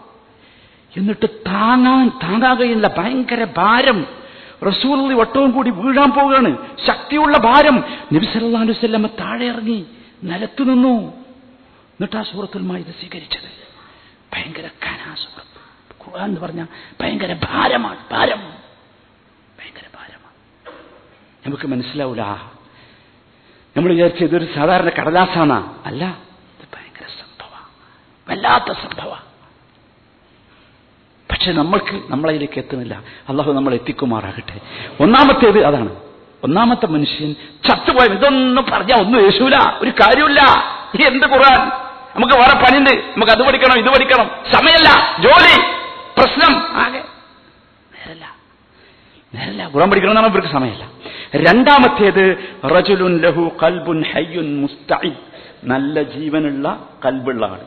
എന്നിട്ട് താങ്ങാൻ താങ്ങാകയില്ല. ഭയങ്കര ഭാരം. റസൂൽ വട്ടവും കൂടി വീഴാൻ പോവുകയാണ്. ശക്തിയുള്ള ഭാരം. നബി സല്ലല്ലാഹു അലൈഹി വസല്ലമ താഴെ ഇറങ്ങി നിലത്തു നിന്നു. എന്നിട്ട് ആ സൂറത്തുൽ ഇത് സ്വീകരിച്ചത്. ഭയങ്കര കനാ സൂറത്ത്. ഖുർആൻ എന്ന് പറഞ്ഞാൽ ഭയങ്കര ഭാരമാണ്. ഭാരം. ഭയങ്കര ഭാരമാണ്. നമുക്ക് മനസ്സിലാവൂല. നമ്മൾ വിചാരിച്ച ഇതൊരു സാധാരണ കടലാസാണ് അല്ല ഇത് ഭയങ്കര സംഭവ വല്ലാത്ത സംഭവ പക്ഷെ നമ്മൾക്ക് നമ്മളതിലേക്ക് എത്തുന്നില്ല. അള്ളാഹു നമ്മൾ എത്തിക്കുമാറാകട്ടെ. ഒന്നാമത്തേത് അതാണ്. ഒന്നാമത്തെ മനുഷ്യൻ ചത്തുപോയ ഇതൊന്നും പറഞ്ഞാൽ ഒന്നും യേശൂല ഒരു കാര്യമില്ല എന്ത് ഖുർആൻ? നമുക്ക് വേറെ പണിണ്ട് നമുക്ക് അത് പഠിക്കണം ഇത് പഠിക്കണം. സമയമല്ല. ജോലി. പ്രശ്നം. ആകെ നേരല്ല നേരല്ല ഖുർആൻ പഠിക്കണമെന്നാണ് ഇവർക്ക് സമയമല്ല. രണ്ടാമത്തേത് റജുലുൻ ലഹു കൽബുൻ ഹയ്യുൻ മുസ്തഇദ് നല്ല ജീവനുള്ള കൽബുള്ള ആൾ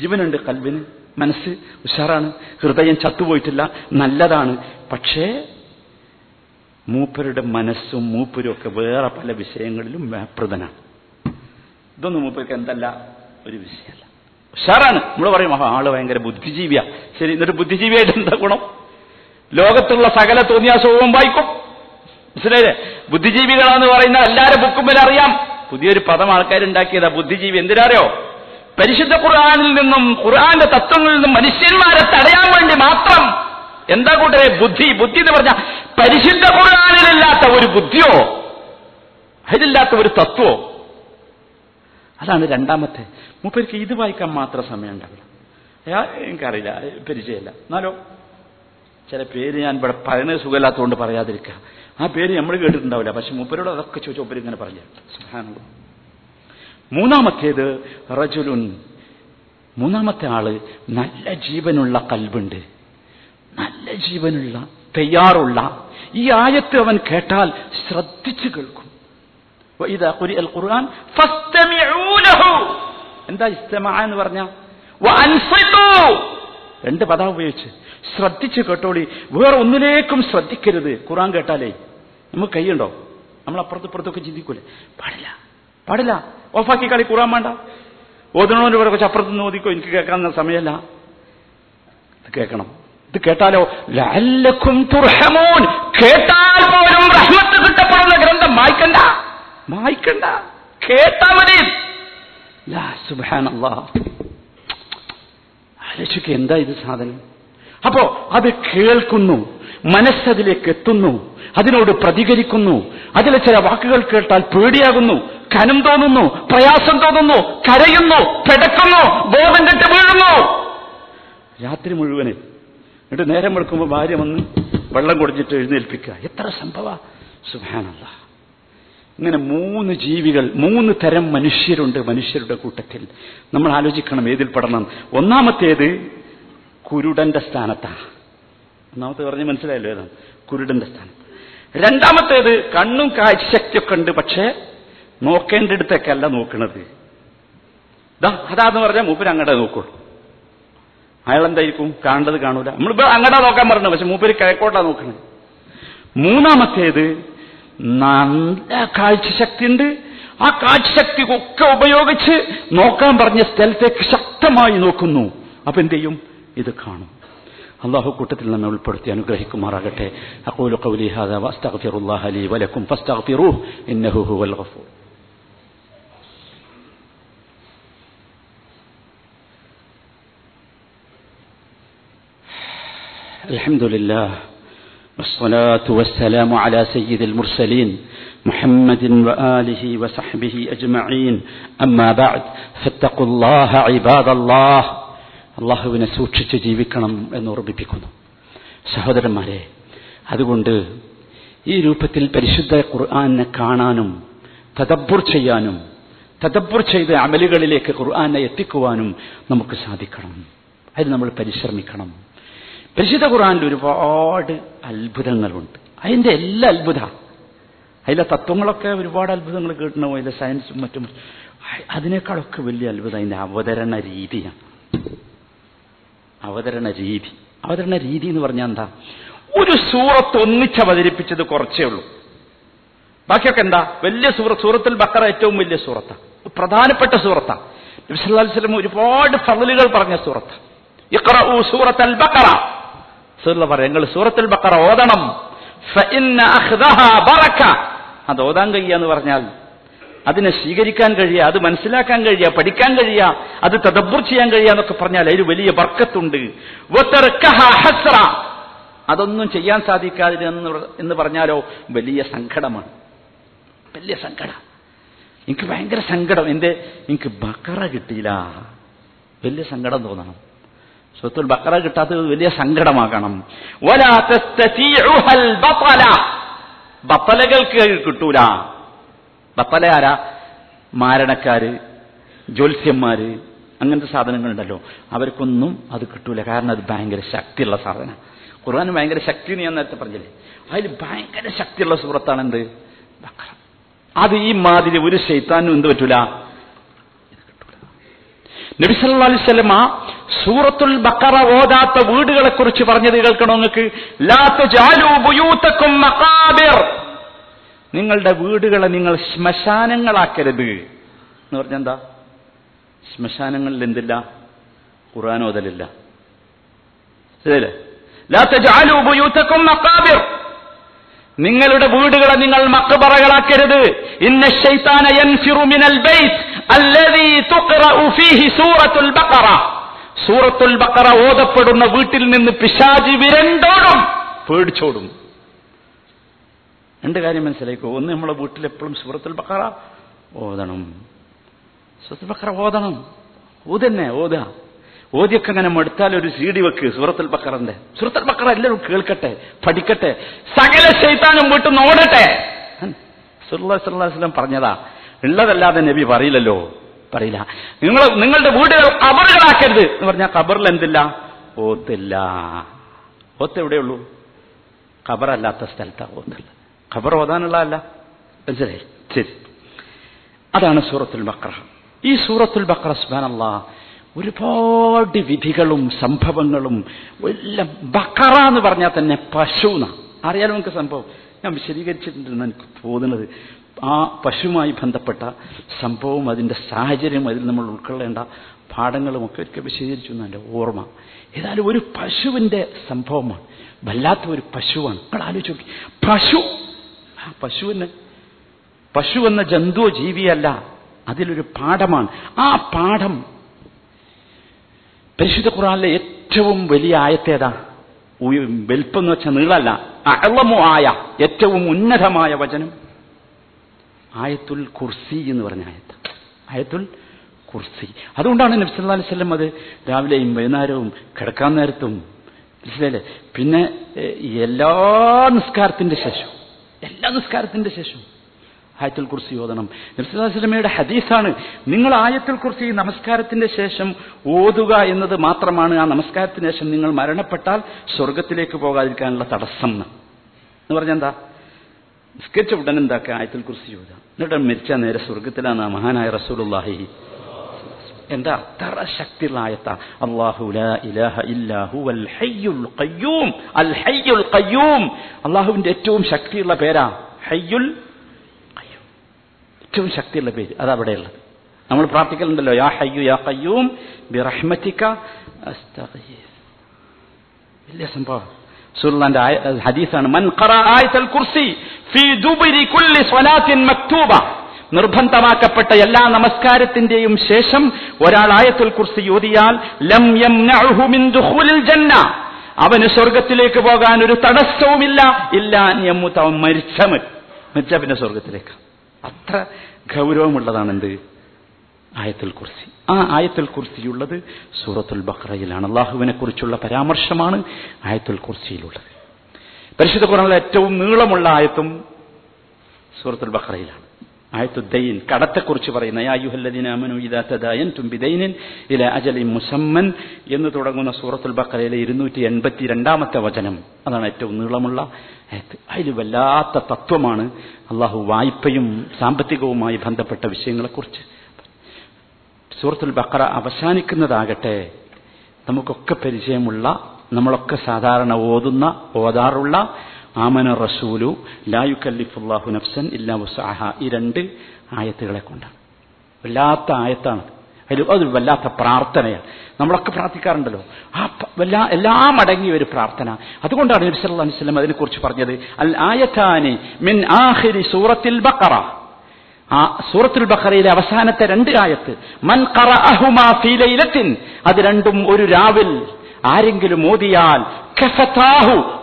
ജീവനുണ്ട് കൽബിന്. മനസ്സ് ഉഷാറാണ്. ഹൃദയം ചത്തുപോയിട്ടില്ല. നല്ലതാണ്. പക്ഷേ മൂപ്പരുടെ മനസ്സും മൂപ്പരും ഒക്കെ വേറെ പല വിഷയങ്ങളിലും വ്യാപൃതനാണ് ഇതൊന്നും മൂപ്പർക്ക് എന്തല്ല? ഒരു വിഷയമല്ല. ഉഷാറാണ്. നമ്മൾ പറയും ആൾ ഭയങ്കര ബുദ്ധിജീവിയാ. ശരി എന്നിട്ട് ബുദ്ധിജീവിയായിട്ട് എന്താ ഗുണം? ലോകത്തുള്ള സകല തോന്നിയാസവും വായിക്കും. മനസ്സിലായില്ലേ? ബുദ്ധിജീവികളാന്ന് പറയുന്ന എല്ലാവരും ബുക്കുമ്പോൾ അറിയാം പുതിയൊരു പദം ആൾക്കാരുണ്ടാക്കിയതാ ബുദ്ധിജീവി. എന്തിനറിയോ? പരിശുദ്ധ ഖുർആാനിൽ നിന്നും ഖുർആാന്റെ തത്വങ്ങളിൽ നിന്നും മനുഷ്യന്മാരെ തടയാൻ വേണ്ടി മാത്രം എന്താ കൂട്ടരെ ബുദ്ധി ബുദ്ധി എന്ന് പറഞ്ഞ പരിശുദ്ധ ഖുർആാനിലില്ലാത്ത ഒരു ബുദ്ധിയോ അതിലില്ലാത്ത ഒരു തത്വോ? അതാണ് രണ്ടാമത്തെ. മൂപ്പർക്ക് ഇത് വായിക്കാൻ മാത്രം സമയം ഉണ്ടാവില്ല. അയാ എനിക്കറിയില്ല പരിചയമില്ല. എന്നാലോ ചില പേര് ഞാൻ ഇവിടെ പറയുന്നത് സുഖമില്ലാത്തതുകൊണ്ട് പറയാതിരിക്കുക. ആ പേര് നമ്മൾ കേട്ടിട്ടുണ്ടാവില്ല പക്ഷെ മൂപ്പരോട് അതൊക്കെ ചോദിച്ചു ഇങ്ങനെ പറഞ്ഞു സുബ്ഹാനല്ലാഹ്. മൂന്നാമത്തേത് റജുലുൻ. മൂന്നാമത്തെ ആൾ നല്ല ജീവനുള്ള കൽബുണ്ട്. നല്ല ജീവനുള്ള തയ്യാറുള്ള. ഈ ആയത്ത് അവൻ കേട്ടാൽ ശ്രദ്ധിച്ചു കേൾക്കും. ഖുർആൻ എന്താ ഇസ്തമ എന്ന് പറഞ്ഞ? രണ്ട് പദം ഉപയോഗിച്ച് ശ്രദ്ധിച്ചു കേട്ടോളി. വേറെ ഒന്നിലേക്കും ശ്രദ്ധിക്കരുത്. ഖുറാൻ കേട്ടാലേ. നമുക്ക് കൈയുണ്ടോ? നമ്മൾ അപ്പുറത്ത് ഇപ്പുറത്തൊക്കെ ചിന്തിക്കൂലേ. പാടില്ല. പാടില്ല. ഓഫാക്കി കളി കൂടാൻ വേണ്ട. ഓതണോന്റെ ഇവിടെ കുറച്ച് അപ്പുറത്ത് എനിക്ക് കേൾക്കാൻ സമയമല്ല. ഇത് കേൾക്കണം. ഇത് കേട്ടാലോ? ലഅല്ലക്കും തുർഹമൂൻ. കേട്ടാൽ പോലും കിട്ടപ്പെടുന്ന ഗ്രന്ഥം വായിക്കണ്ട. വായിക്കണ്ട. കേട്ടാ മതി. ലാ എന്താ ഇത് സാധനം? അപ്പോ അത് കേൾക്കുന്നു. മനസ്സതിലേക്ക് എത്തുന്നു അതിനോട് പ്രതികരിക്കുന്നു. അതിലെ ചില വാക്കുകൾ കേട്ടാൽ പേടിയാകുന്നു. കനം തോന്നുന്നു. പ്രയാസം തോന്നുന്നു. കരയുന്നു. പെടക്കുന്നു. ബോധം കെട്ട് വീഴുന്നു. രാത്രി മുഴുവനെ. എന്നിട്ട് നേരം വെളുക്കുമ്പോൾ ഭാര്യ വന്ന് വെള്ളം കുടിച്ചിട്ട് എഴുന്നേൽപ്പിക്കുക. എത്ര സംഭവ? സുഹാനല്ല ഇങ്ങനെ മൂന്ന് ജീവികൾ മൂന്ന് തരം മനുഷ്യരുണ്ട് മനുഷ്യരുടെ കൂട്ടത്തിൽ. നമ്മൾ ആലോചിക്കണം ഏതിൽ പെടണം. ഒന്നാമത്തേത് കുരുടന്റെ സ്ഥാനത്താണ്. ഒന്നാമത്തെ പറഞ്ഞ് മനസ്സിലായല്ലോ ഏതാണ് കുരുടന്റെ സ്ഥാനം. രണ്ടാമത്തേത് കണ്ണും കാഴ്ചശക്തിയൊക്കെ ഉണ്ട് പക്ഷേ നോക്കേണ്ടിടത്തേക്കല്ല നോക്കണത്. ദാ അതാന്ന് പറഞ്ഞാൽ മൂപ്പര് അങ്ങടെ നോക്കുള്ളൂ. അയാൾ എന്തായിരിക്കും കാണേണ്ടത് കാണൂല നമ്മളിപ്പോ അങ്ങടാ നോക്കാൻ പറഞ്ഞു പക്ഷെ മൂപ്പര് കിഴക്കോട്ടാ നോക്കണേ. മൂന്നാമത്തേത് നല്ല കാഴ്ചശക്തി ഉണ്ട്. ആ കാഴ്ചശക്തി ഒക്കെ ഉപയോഗിച്ച് നോക്കാൻ പറഞ്ഞ സ്ഥലത്തേക്ക് ശക്തമായി നോക്കുന്നു. അപ്പൊ എന്ത് ചെയ്യും? ഇത് കാണും. അള്ളാഹു കൂട്ടത്തിൽ നമ്മെ ഉൾപ്പെടുത്തി അനുഗ്രഹിക്കുമാറാകട്ടെ അഖൂലു ഖൗലി ഹാദാ വഅസ്തഗ്ഫിറുല്ലാഹ ലീ വലക്കും ഫസ്തഗ്ഫിറൂഹ് ഇന്നഹു ഹുവൽ ഗഫൂർ الحمد لله والصلاة والسلام على سيد المرسلين محمد وآله وصحبه أجمعين أما بعد فاتقوا الله عباد الله അള്ളാഹുവിനെ സൂക്ഷിച്ച് ജീവിക്കണം എന്ന് ഓർമ്മിപ്പിക്കുന്നു. സഹോദരന്മാരെ അതുകൊണ്ട് ഈ രൂപത്തിൽ പരിശുദ്ധ ഖുർആാനെ കാണാനും തദബ്ബുർ ചെയ്യാനും തദബ്ബുർ ചെയ്ത അമലുകളിലേക്ക് ഖുർആാനെ എത്തിക്കുവാനും നമുക്ക് സാധിക്കണം. അതിന് നമ്മൾ പരിശ്രമിക്കണം. പരിശുദ്ധ ഖുർആാനിൽ ഒരുപാട് അത്ഭുതങ്ങളുണ്ട്. അതിന്റെ എല്ലാ അത്ഭുത അതിലെ തത്വങ്ങളൊക്കെ ഒരുപാട് അത്ഭുതങ്ങൾ കേട്ടണോ അതിലെ സയൻസും മറ്റും. അതിനേക്കാളൊക്കെ വലിയ അത്ഭുതം അതിന്റെ അവതരണ രീതിയാണ്. അവതരണ രീതി അവതരണ രീതി എന്ന് പറഞ്ഞാൽ എന്താ? ഒരു സൂറത്ത് ഒന്നിച്ച് അവതരിപ്പിച്ചത് കുറച്ചേ ഉള്ളൂ. ബാക്കിയൊക്കെ എന്താ? വലിയ സൂറത്ത് സൂറത്തിൽ ബക്കറ ഏറ്റവും വലിയ സൂറത്താ. പ്രധാനപ്പെട്ട സൂറത്താണ് നബിസ്വല്ലം ഒരുപാട് ഫലലുകൾ പറഞ്ഞ സൂറത്ത്. ഇഖ്റഊ സൂറത്തൽ ബക്കറ. പറയാം നിങ്ങൾ ബക്കറ ഓതണം. അത് ഓതാൻ കഴിയാന്ന് പറഞ്ഞാൽ അതിനെ സ്വീകരിക്കാൻ കഴിയുക അത് മനസ്സിലാക്കാൻ കഴിയുക പഠിക്കാൻ കഴിയുക അത് തദബ്ബുർ ചെയ്യാൻ കഴിയുക എന്നൊക്കെ പറഞ്ഞാൽ അതിൽ വലിയ ബർക്കത്തുണ്ട്. ഹസ്ര. അതൊന്നും ചെയ്യാൻ സാധിക്കാതെ എന്ന് പറഞ്ഞാലോ വലിയ സങ്കടമാണ്. വലിയ സങ്കടം. എനിക്ക് ഭയങ്കര സങ്കടം. എന്റെ എനിക്ക് ബക്കറ കിട്ടിയില്ല. വലിയ സങ്കടം തോന്നണം. സ്വത്തുൽ ബക്കറ കിട്ടാത്തത് വലിയ സങ്കടമാകണം. ബത്തലകൾക്ക് കിട്ടൂല. ആരാ മാരണക്കാര് ജ്യോത്സ്യന്മാര് അങ്ങനത്തെ സാധനങ്ങളുണ്ടല്ലോ. അവർക്കൊന്നും അത് കിട്ടൂല. കാരണം അത് ഭയങ്കര ശക്തിയുള്ള സാധന. ഖുർആൻ ഭയങ്കര ശക്തി എന്ന് ഞാൻ നേരത്തെ പറഞ്ഞില്ലേ? അതിൽ ഭയങ്കര ശക്തിയുള്ള സൂറത്താണ് എന്ത് അത് ഈ മാതിരി ഒരു ശൈത്താനും എന്ത് പറ്റൂല? നബിസല്ലാ അലിസ്വലമ സൂറത്തുൽ ബക്കറ ഓതാത്ത വീടുകളെ കുറിച്ച് പറഞ്ഞത് കേൾക്കണോ നിങ്ങൾക്ക്? നിങ്ങളുടെ വീടുകളെ നിങ്ങൾ ശ്മശാനങ്ങളാക്കരുത്. എന്ന് പറഞ്ഞാൽ എന്താ? ശ്മശാനങ്ങളിൽ എന്തില്ല? ഖുറാനോതലില്ല നിങ്ങളുടെ വീടുകളെ നിങ്ങൾ മക്കബറകളാക്കരുത് ഇന്ന മിനൽ ഫീഹി സൂറത്തുൽ ബഖറ. സൂറത്തുൽ ബഖറ ഓതപ്പെടുന്ന വീട്ടിൽ നിന്ന് പിശാജി വിരണ്ടോടും പേടിച്ചോടും. രണ്ട് കാര്യം മനസ്സിലാക്കോ ഒന്ന് നമ്മളെ വീട്ടിൽ എപ്പോഴും സൂറത്തുൽ ബക്കറ ഓതണം. സൂറത്തുൽ ബക്കറ ഓതണം. ഓതന്നെ ഓത. ഓതിയൊക്കെ അങ്ങനെ മടുത്താൽ ഒരു സി ഡി വെക്ക് സൂറത്തുൽ ബക്കറിന്റെ സൂറത്തുൽ ബക്കറ എല്ലാവരും കേൾക്കട്ടെ പഠിക്കട്ടെ. സകല ശൈത്താനും വീട്ടിൽ നിന്ന് ഓടട്ടെ. സുല്ലാസ്ലം പറഞ്ഞതാ. ഉള്ളതല്ലാതെ നബി പറയില്ലല്ലോ. പറയില്ല. നിങ്ങൾ നിങ്ങളുടെ വീടുകൾ കബറുകളാക്കരുത് എന്ന് പറഞ്ഞാൽ കബറിൽ എന്തില്ല? ഓത്തില്ല. ഓത്ത് എവിടെയുള്ളൂ? കബറല്ലാത്ത സ്ഥലത്താണ് ഓത്തുള്ളത് ഖബർ ഓതാനുള്ളതല്ല. മനസ്സിലായി? ശരി. അതാണ് സൂറത്തുൽ ബക്ര ഈ സൂറത്തുൽ ബക്ര സുബാനല്ല ഒരുപാട് വിധികളും സംഭവങ്ങളും എല്ലാം ബക്കറ എന്ന് പറഞ്ഞാൽ തന്നെ പശു എന്നാ. അറിയാലോ നമുക്ക് സംഭവം? ഞാൻ വിശദീകരിച്ചിട്ടുണ്ടെന്ന് എനിക്ക് തോന്നുന്നത്. ആ പശുവുമായി ബന്ധപ്പെട്ട സംഭവവും അതിന്റെ സാഹചര്യം അതിൽ നമ്മൾ ഉൾക്കൊള്ളേണ്ട പാഠങ്ങളും ഒക്കെ ഒരിക്കൽ വിശദീകരിച്ചു എന്റെ ഓർമ്മ. ഏതായാലും ഒരു പശുവിന്റെ സംഭവമാണ്. വല്ലാത്ത ഒരു പശുവാണ്. നിങ്ങൾ ആലോചിച്ച് നോക്കി. പശു പശുവിന്. പശു എന്ന ജന്തു ജീവിയല്ല. അതിലൊരു പാഠമാണ്. ആ പാഠം പരിശുദ്ധ ഖുറാനിലെ ഏറ്റവും വലിയ ആയത്തേതാ. വലിപ്പം എന്ന് വെച്ചാൽ നീളല്ല അളമു ആയ ഏറ്റവും ഉന്നതമായ വചനം. ആയത്തുൽ കുർസി എന്ന് പറഞ്ഞ ആയത്ത്. ആയത്തുൽ കുർസി. അതുകൊണ്ടാണ് നബി സല്ലല്ലാഹു അലൈഹി വസല്ലം അത് രാവിലെയും വൈകുന്നേരവും കിടക്കാൻ നേരത്തും മനസ്സിലല്ലേ പിന്നെ എല്ലാ നിസ്കാരത്തിന്റെ ശേഷം എല്ലാ നിസ്കാരത്തിന്റെ ശേഷം ആയത്തിൽ കുറിച്ച് ഓതണം. നബ്സുല്ലാസ്ലമയുടെ ഹദീസാണ് നിങ്ങൾ ആയത്തിൽ കുറിച്ച് ഈ നമസ്കാരത്തിന്റെ ശേഷം ഓതുക എന്നത് മാത്രമാണ് ആ നമസ്കാരത്തിന് ശേഷം നിങ്ങൾ മരണപ്പെട്ടാൽ സ്വർഗത്തിലേക്ക് പോകാതിരിക്കാനുള്ള തടസ്സം എന്ന് പറഞ്ഞാൽ എന്താ? നിസ്കരിച്ച ഉടൻ എന്താക്കുക ആയത്തുൽ കുറിച്ച് ഓതുക എന്നിട്ട് മരിച്ച നേരെ സ്വർഗത്തിലാണ് മഹാനായ റസൂലുള്ളാഹി എന്താ? അത്ര ശക്തിയുള്ള ആയത്ത അള്ളാഹു ലാ ഇലാഹ ഇല്ലാ ഹുവൽ ഹയ്യുൽ ഖയ്യൂം. അൽ ഹയ്യുൽ ഖയ്യൂം. അള്ളാഹുവിന്റെ ഏറ്റവും ശക്തിയുള്ള പേരാ ഹയ്യുൽ ഖയ്യൂം. ഏറ്റവും ശക്തിയുള്ള പേര്. അതവിടെയുള്ളത് നമ്മൾ പ്രാർത്ഥിക്കലുണ്ടല്ലോ യാ ഹയ്യു യാ ഖയ്യൂം ബിറഹ്മതിക അസ്തഗീസ് വലിയ സംഭവം. സുല്ലാന്റെ ഹദീസാണ് മൻ ഖറ ആയത്തുൽ കുർസി ഫീ ദുബരി കുല്ലി സ്വലാത്തിൻ മക്തൂബ. നിർബന്ധമാക്കപ്പെട്ട എല്ലാ നമസ്കാരത്തിന്റെയും ശേഷം ഒരാൾ ആയത്തുൽ കുർസി യോതിയാൽ ലം യം ജന്ന. അവന് സ്വർഗത്തിലേക്ക് പോകാൻ ഒരു തടസ്സവുമില്ല. ഇല്ല ഞമ്മുത്ത അവൻ മരിച്ച പിന്നെ സ്വർഗത്തിലേക്ക്. അത്ര ഗൗരവമുള്ളതാണ് എന്ത് ആയത്തുൽ കുർസി. ആ ആയത്തുൽ കുർസിയുള്ളത് സൂറത്തുൽ ബഖറയിലാണ്. അള്ളാഹുവിനെ കുറിച്ചുള്ള പരാമർശമാണ് ആയത്തുൽ കുർസിയിലുള്ളത്. പരിശുദ്ധ ഖുറാനിലെ ഏറ്റവും നീളമുള്ള ആയത്തും സൂറത്തുൽ ബഖറയിലാണ്. ആയത്തുദ്ദൈൻ കടത്തെക്കുറിച്ച് പറയുന്ന യാ അയ്യുഹല്ലദീന ആമനു ഇദാ തദായൻതും ബിദൈനിൻ ഇല അജലി മുസമ്മൻ എന്ന് തുടങ്ങുന്ന സൂറത്തുൽ ബഖറയിലെ ഇരുന്നൂറ്റി എൺപത്തി രണ്ടാമത്തെ വചനം. അതാണ് ഏറ്റവും നീളമുള്ള അതിൽ വല്ലാത്ത തത്വമാണ് അള്ളാഹു വായ്പയും സാമ്പത്തികവുമായി ബന്ധപ്പെട്ട വിഷയങ്ങളെക്കുറിച്ച്. സൂറത്തുൽ ബക്കറ അവസാനിക്കുന്നതാകട്ടെ നമുക്കൊക്കെ പരിചയമുള്ള നമ്മളൊക്കെ സാധാരണ ഓതുന്ന ഓതാറുള്ള ആമന റസൂലു ലായു കല്ലിഫുല്ലാഹു നഫ്സൻ ഇല്ലാ വസ്അഹ ഈ രണ്ട് ആയത്തുകളെ കൊണ്ടാണ്. വല്ലാത്ത ആയത്താണ്. അതിൽ അത് വല്ലാത്ത പ്രാർത്ഥനയാണ്. നമ്മളൊക്കെ പ്രാർത്ഥിക്കാറുണ്ടല്ലോ. ആ വല്ലാ എല്ലാം അടങ്ങിയ ഒരു പ്രാർത്ഥന. അതുകൊണ്ടാണ് നബി സല്ലല്ലാഹു അലൈഹി വസല്ലം അതിനെക്കുറിച്ച് പറഞ്ഞത്. അൽ ആയത്താനി മിൻ ആഹിരി സൂറത്തിൽ ബഖറ. ആ സൂറത്തുൽ ബഖറയിലെ അവസാനത്തെ രണ്ട് ആയത്ത്. മൻ ഖറഅഹുമാ ഫീ ലൈലത്തിൻ. അത് രണ്ടും ഒരു രാവിൽ ആരെങ്കിലും ഓതിയാൽ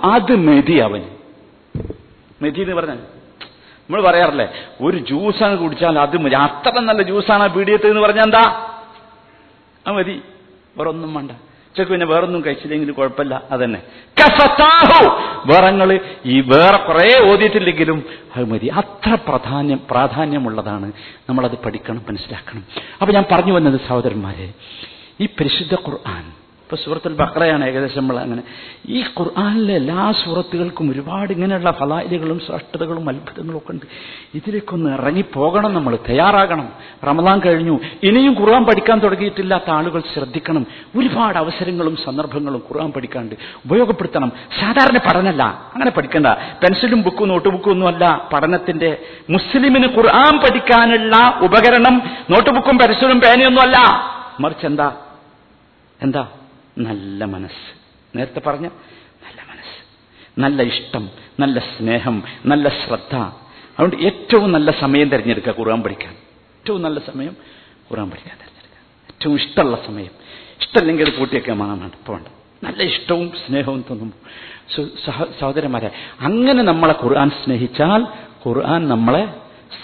അത് മെതി അവന് മെതി എന്ന് പറഞ്ഞാൽ നമ്മൾ പറയാറില്ലേ ഒരു ജ്യൂസ് ജ്യൂസാണ് കുടിച്ചാൽ അത് മതി. അത്ര നല്ല ജ്യൂസാണ് പീഡിയത്ത് എന്ന് പറഞ്ഞാൽ എന്താ? ആ മതി. വേറെ ഒന്നും വേണ്ട. ഉച്ചയ്ക്ക് പിന്നെ വേറൊന്നും കഴിച്ചില്ലെങ്കിൽ കുഴപ്പമില്ല. അതന്നെ. വേറെ വേറങ്ങൾ ഈ വേറെ കുറെ ഓതിയിട്ടില്ലെങ്കിലും അത് മതി. അത്ര പ്രാധാന്യം പ്രാധാന്യമുള്ളതാണ്. നമ്മളത് പഠിക്കണം മനസ്സിലാക്കണം. അപ്പൊ ഞാൻ പറഞ്ഞു വന്നത് സഹോദരന്മാരെ ഈ പരിശുദ്ധ ഖുർആൻ ഇപ്പൊ സൂറത്തുൽ ബക്രയാണ് ഏകദേശം നമ്മൾ അങ്ങനെ. ഈ ഖുർആാനിലെ എല്ലാ സൂറത്തുകൾക്കും ഒരുപാട് ഇങ്ങനെയുള്ള ഫലായിലുകളും ശ്രേഷ്ഠതകളും അത്ഭുതങ്ങളും ഒക്കെ ഉണ്ട്. ഇതിലേക്ക് ഒന്ന് ഇറങ്ങിപ്പോകണം നമ്മൾ തയ്യാറാകണം. റമദാൻ കഴിഞ്ഞു. ഇനിയും ഖുർആൻ പഠിക്കാൻ തുടങ്ങിയിട്ടില്ലാത്ത ആളുകൾ ശ്രദ്ധിക്കണം. ഒരുപാട് അവസരങ്ങളും സന്ദർഭങ്ങളും ഖുർആൻ പഠിക്കാണ്ട് ഉപയോഗപ്പെടുത്തണം. സാധാരണ പഠനമല്ല അങ്ങനെ പഠിക്കണ്ട. പെൻസിലും ബുക്കും നോട്ട് ബുക്കും ഒന്നുമല്ല. പഠനത്തിന്റെ മുസ്ലിമിന് ഖുർആൻ പഠിക്കാനുള്ള ഉപകരണം നോട്ട് ബുക്കും പെൻസിലും പേനയൊന്നുമല്ല മറിച്ച് എന്താ? എന്താ? നല്ല മനസ്സ്. നേരത്തെ പറഞ്ഞ നല്ല മനസ്സ്. നല്ല ഇഷ്ടം നല്ല സ്നേഹം നല്ല ശ്രദ്ധ. അതുകൊണ്ട് ഏറ്റവും നല്ല സമയം തിരഞ്ഞെടുക്കുക ഖുർആൻ പഠിക്കാൻ. ഏറ്റവും നല്ല സമയം ഖുർആൻ പഠിക്കാൻ തിരഞ്ഞെടുക്കുക. ഏറ്റവും ഇഷ്ടമുള്ള സമയം. ഇഷ്ടമല്ലെങ്കിൽ കൂട്ടിയൊക്കെ വേണം ഇപ്പോൾ നല്ല ഇഷ്ടവും സ്നേഹവും തോന്നുമ്പോൾ സഹോദരന്മാരെ അങ്ങനെ നമ്മളെ ഖുർആൻ സ്നേഹിച്ചാൽ ഖുർആൻ നമ്മളെ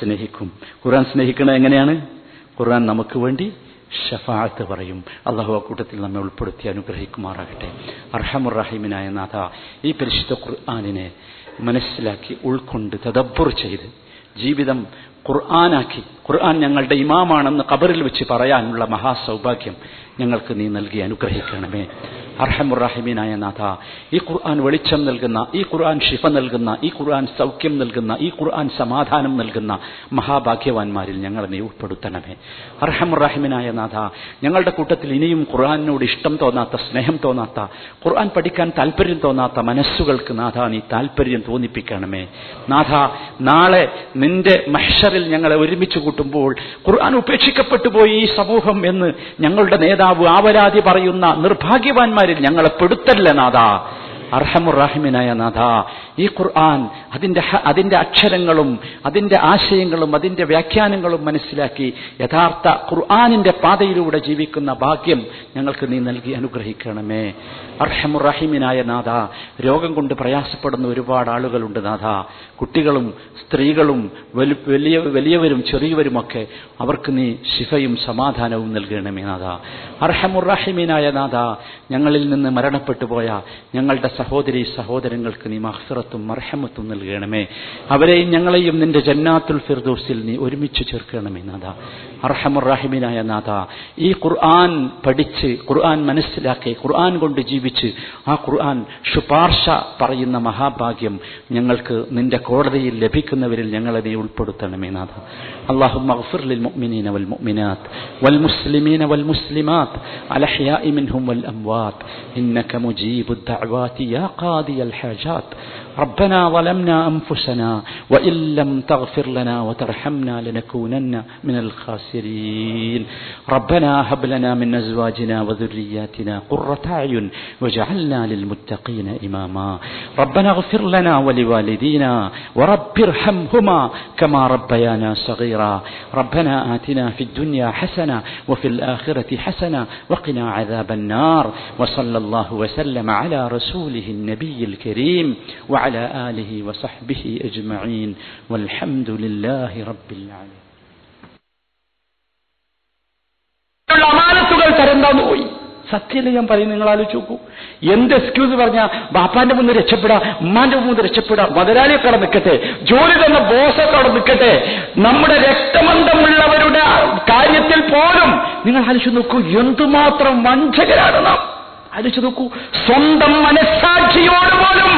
സ്നേഹിക്കും. ഖുർആൻ സ്നേഹിക്കുന്നത് എങ്ങനെയാണ്? ഖുർആൻ നമുക്ക് വേണ്ടി ഷഫാഅത്ത് പറയും. അള്ളാഹു കൂട്ടത്തിൽ നമ്മെ ഉൾപ്പെടുത്തി അനുഗ്രഹിക്കുമാറാകട്ടെ. അർഹമുറഹിമിനായ നാഥ ഈ പരിശുദ്ധ ഖുർആാനിനെ മനസ്സിലാക്കി ഉൾക്കൊണ്ട് തദബ്ബുർ ചെയ്ത് ജീവിതം ഖുർആനാക്കി. ഖുർആൻ ഞങ്ങളുടെ ഇമാമാണെന്ന് കബറിൽ വെച്ച് പറയാനുള്ള മഹാസൗഭാഗ്യം ഞങ്ങൾക്ക് നീ നൽകി അനുഗ്രഹിക്കണമേ. അർഹമുറാഹിമീനായ നാഥ. ഈ ഖുർആൻ വെളിച്ചം നൽകുന്ന ഈ ഖുർആൻ ഷിഫ നൽകുന്ന ഈ ഖുർആൻ സൗഖ്യം നൽകുന്ന ഈ ഖുർആൻ സമാധാനം നൽകുന്ന മഹാഭാഗ്യവാന്മാരിൽ ഞങ്ങളെ നീ ഉൾപ്പെടുത്തണമേ. അർഹമുറാഹിമീനായ നാഥ ഞങ്ങളുടെ കൂട്ടത്തിൽ ഇനിയും ഖുർആാനിനോട് ഇഷ്ടം തോന്നാത്ത സ്നേഹം തോന്നാത്ത ഖുർആൻ പഠിക്കാൻ താല്പര്യം തോന്നാത്ത മനസ്സുകൾക്ക് നാഥ നീ താല്പര്യം തോന്നിപ്പിക്കണമേ. നാഥ നാളെ നിന്റെ മഹ്ഷറിൽ ഞങ്ങളെ ഒരുമിച്ച് കൂട്ടുമ്പോൾ ഖുർആൻ ഉപേക്ഷിക്കപ്പെട്ടു പോയി ഈ സമൂഹം എന്ന് ഞങ്ങളുടെ നേതാവ് ആവരാതി പറയുന്ന നിർഭാഗ്യവാന്മാരിൽ ഞങ്ങളെ പെടുത്തല്ല നാഥ? അർഹമുറാഹിമിനായ നാഥ. ഈ ഖുർആൻ അതിന്റെ അതിന്റെ അക്ഷരങ്ങളും അതിന്റെ ആശയങ്ങളും അതിന്റെ വ്യാഖ്യാനങ്ങളും മനസ്സിലാക്കി യഥാർത്ഥ ഖുർആാനിന്റെ പാതയിലൂടെ ജീവിക്കുന്ന ഭാഗ്യം ഞങ്ങൾക്ക് നീ നൽകി അനുഗ്രഹിക്കണമേ. അർഹമുറാഹിമിനായ നാഥ രോഗം കൊണ്ട് പ്രയാസപ്പെടുന്ന ഒരുപാട് ആളുകളുണ്ട് നാഥ. കുട്ടികളും സ്ത്രീകളും വലു- വലിയ വലിയവരും ചെറിയവരുമൊക്കെ അവർക്ക് നീ ശിഫയും സമാധാനവും നൽകണമേ നാഥ. അർഹമുറാഹിമീനായ നാഥ ഞങ്ങളിൽ നിന്ന് മരണപ്പെട്ടു പോയ ഞങ്ങളുടെ സഹോദരി സഹോദരങ്ങൾക്ക് നീ മഹ്ഫിറത്തും മർഹമത്തും നൽകണമേ. അവരെയും ഞങ്ങളെയും നിന്റെ ജന്നാത്തുൽ ഫിർദോസിൽ നീ ഒരുമിച്ച് ചേർക്കണമേ നാഥ. അർഹമുറാഹിമീനായ നാഥ ഈ ഖുർആൻ പഠിച്ച് ഖുർആൻ മനസ്സിലാക്കി ഖുർആൻ കൊണ്ട് ജീവിച്ച് ആ ഖുർആൻ ശുപാർശ പറയുന്ന മഹാഭാഗ്യം ഞങ്ങൾക്ക് നിന്റെ കോടതിയിൽ ലഭിക്കുന്നവരിൽ ഞങ്ങളെ നീ ഉൾപ്പെടുത്തണമേ നാഥ اللهم اغفر للمؤمنين والمؤمنات والمسلمين والمسلمات الأحياء منهم والأموات إنك مجيب الدعوات يا قاضي الحاجات ربنا ظلمنا أنفسنا وإن لم تغفر لنا وترحمنا لنكونن من الخاسرين ربنا هب لنا من أزواجنا وذرياتنا قرة أعين واجعلنا للمتقين إماما. ربنا اغفر لنا ولوالدينا ورب ارحمهما كما ربيانا صغيرا. ربنا آتنا في الدنيا حسنة وفي الآخرة حسنة وقنا عذاب النار. وصلى الله وسلم على رسوله النبي الكريم وعلى آله وصحبه أجمعين. والحمد لله رب العالمين. ഉള്ള അമാനത്തുകൾ തരണ്ടാന്ന് പോയി. സത്യല്ലേ ഞാൻ പറയും നിങ്ങൾ ആലോചിച്ച് നോക്കൂ. എന്ത് എക്സ്ക്യൂസ് പറഞ്ഞാ ബാപ്പാന്റെ മുന്നിൽ രക്ഷപ്പെടാം ഉമ്മാന്റെ മുന്നിൽ രക്ഷപ്പെടാം മുതലാളിയൊക്കെ അവിടെ നിൽക്കട്ടെ ജോലി തന്ന ബോസൊക്കെ അവിടെ നിൽക്കട്ടെ നമ്മുടെ രക്തബന്ധമുള്ളവരുടെ കാര്യത്തിൽ പോലും നിങ്ങൾ ആലോചിച്ച് നോക്കൂ എന്തുമാത്രം വഞ്ചകരാണ് നാം. ആലോചിച്ച് നോക്കൂ സ്വന്തം മനസ്സാക്ഷിയോട് പോലും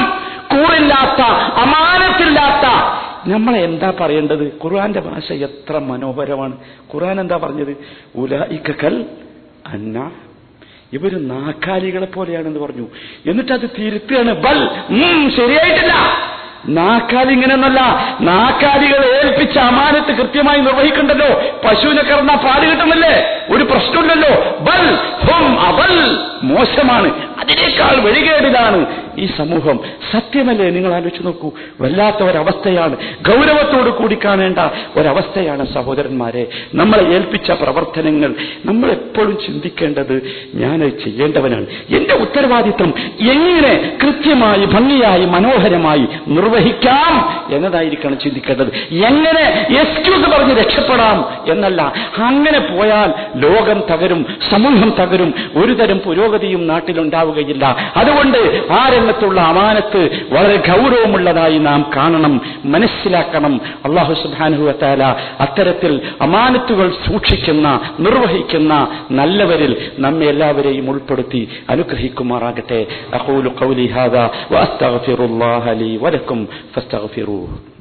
കൂറില്ലാത്ത അമാനത്തില്ലാത്ത നമ്മളെ എന്താ പറയേണ്ടത്? ഖുർആന്റെ ഭാഷ എത്ര മനോഹരമാണ്. ഖുർആൻ എന്താ പറഞ്ഞത്? ഉലഇക്കൽ അന്ന. ഇവർ നാക്കാലികളെ പോലെയാണെന്ന് പറഞ്ഞു. എന്നിട്ട് അത് തിരുത്തുകയാണ്. ബൽ. ശരിയായിട്ടില്ല. നാക്കാലി ഇങ്ങനെയൊന്നല്ല. നാക്കാലികൾ ഏൽപ്പിച്ച അമാനത്ത് കൃത്യമായി നിർവഹിക്കണ്ടല്ലോ. പശുവിനെ കറന്ന പാൽ കിട്ടുന്നില്ലേ? ഒരു പ്രശ്നമില്ലല്ലോ. ബൽ ഹും അബൽ മോശമാണ്. അതിനേക്കാൾ വെളികേടിലാണ് ഈ സമൂഹം സത്യമല്ലേ? നിങ്ങൾ ആലോചിച്ച് നോക്കൂ. വല്ലാത്ത ഒരവസ്ഥയാണ് ഗൗരവത്തോട് കൂടി കാണേണ്ട ഒരവസ്ഥയാണ് സഹോദരന്മാരെ. നമ്മളെ ഏൽപ്പിച്ച പ്രവർത്തനങ്ങൾ. നമ്മൾ എപ്പോഴും ചിന്തിക്കേണ്ടത് ഞാൻ ചെയ്യേണ്ടവനാണ്. എന്റെ ഉത്തരവാദിത്വം എങ്ങനെ കൃത്യമായി ഭംഗിയായി മനോഹരമായി നിർവഹിക്കാം എന്നതായിരിക്കണം ചിന്തിക്കേണ്ടത്. എങ്ങനെ എക്സ്ക്യൂസ് പറഞ്ഞ് രക്ഷപ്പെടാം എന്നല്ല. അങ്ങനെ പോയാൽ ലോകം തകരും സമൂഹം തകരും ഒരുതരം പുരോഗതിയും നാട്ടിലുണ്ടാവുകയില്ല. അതുകൊണ്ട് ആ രംഗത്തുള്ള അമാനത്ത് വളരെ ഗൗരവമുള്ളതായി നാം കാണണം മനസ്സിലാക്കണം. അള്ളാഹു സുബാനുഹുവത്താല അത്തരത്തിൽ അമാനത്തുകൾ സൂക്ഷിക്കുന്ന നിർവഹിക്കുന്ന നല്ലവരിൽ നമ്മെ എല്ലാവരെയും ഉൾപ്പെടുത്തി അനുഗ്രഹിക്കുമാറാകട്ടെ. അഖൂലു ഖൗലി ഹാദാ വഅസ്തഗ്ഫിറുല്ലാഹ ലീ വലക്കും ഫസ്തഗ്ഫിറൂഹ്.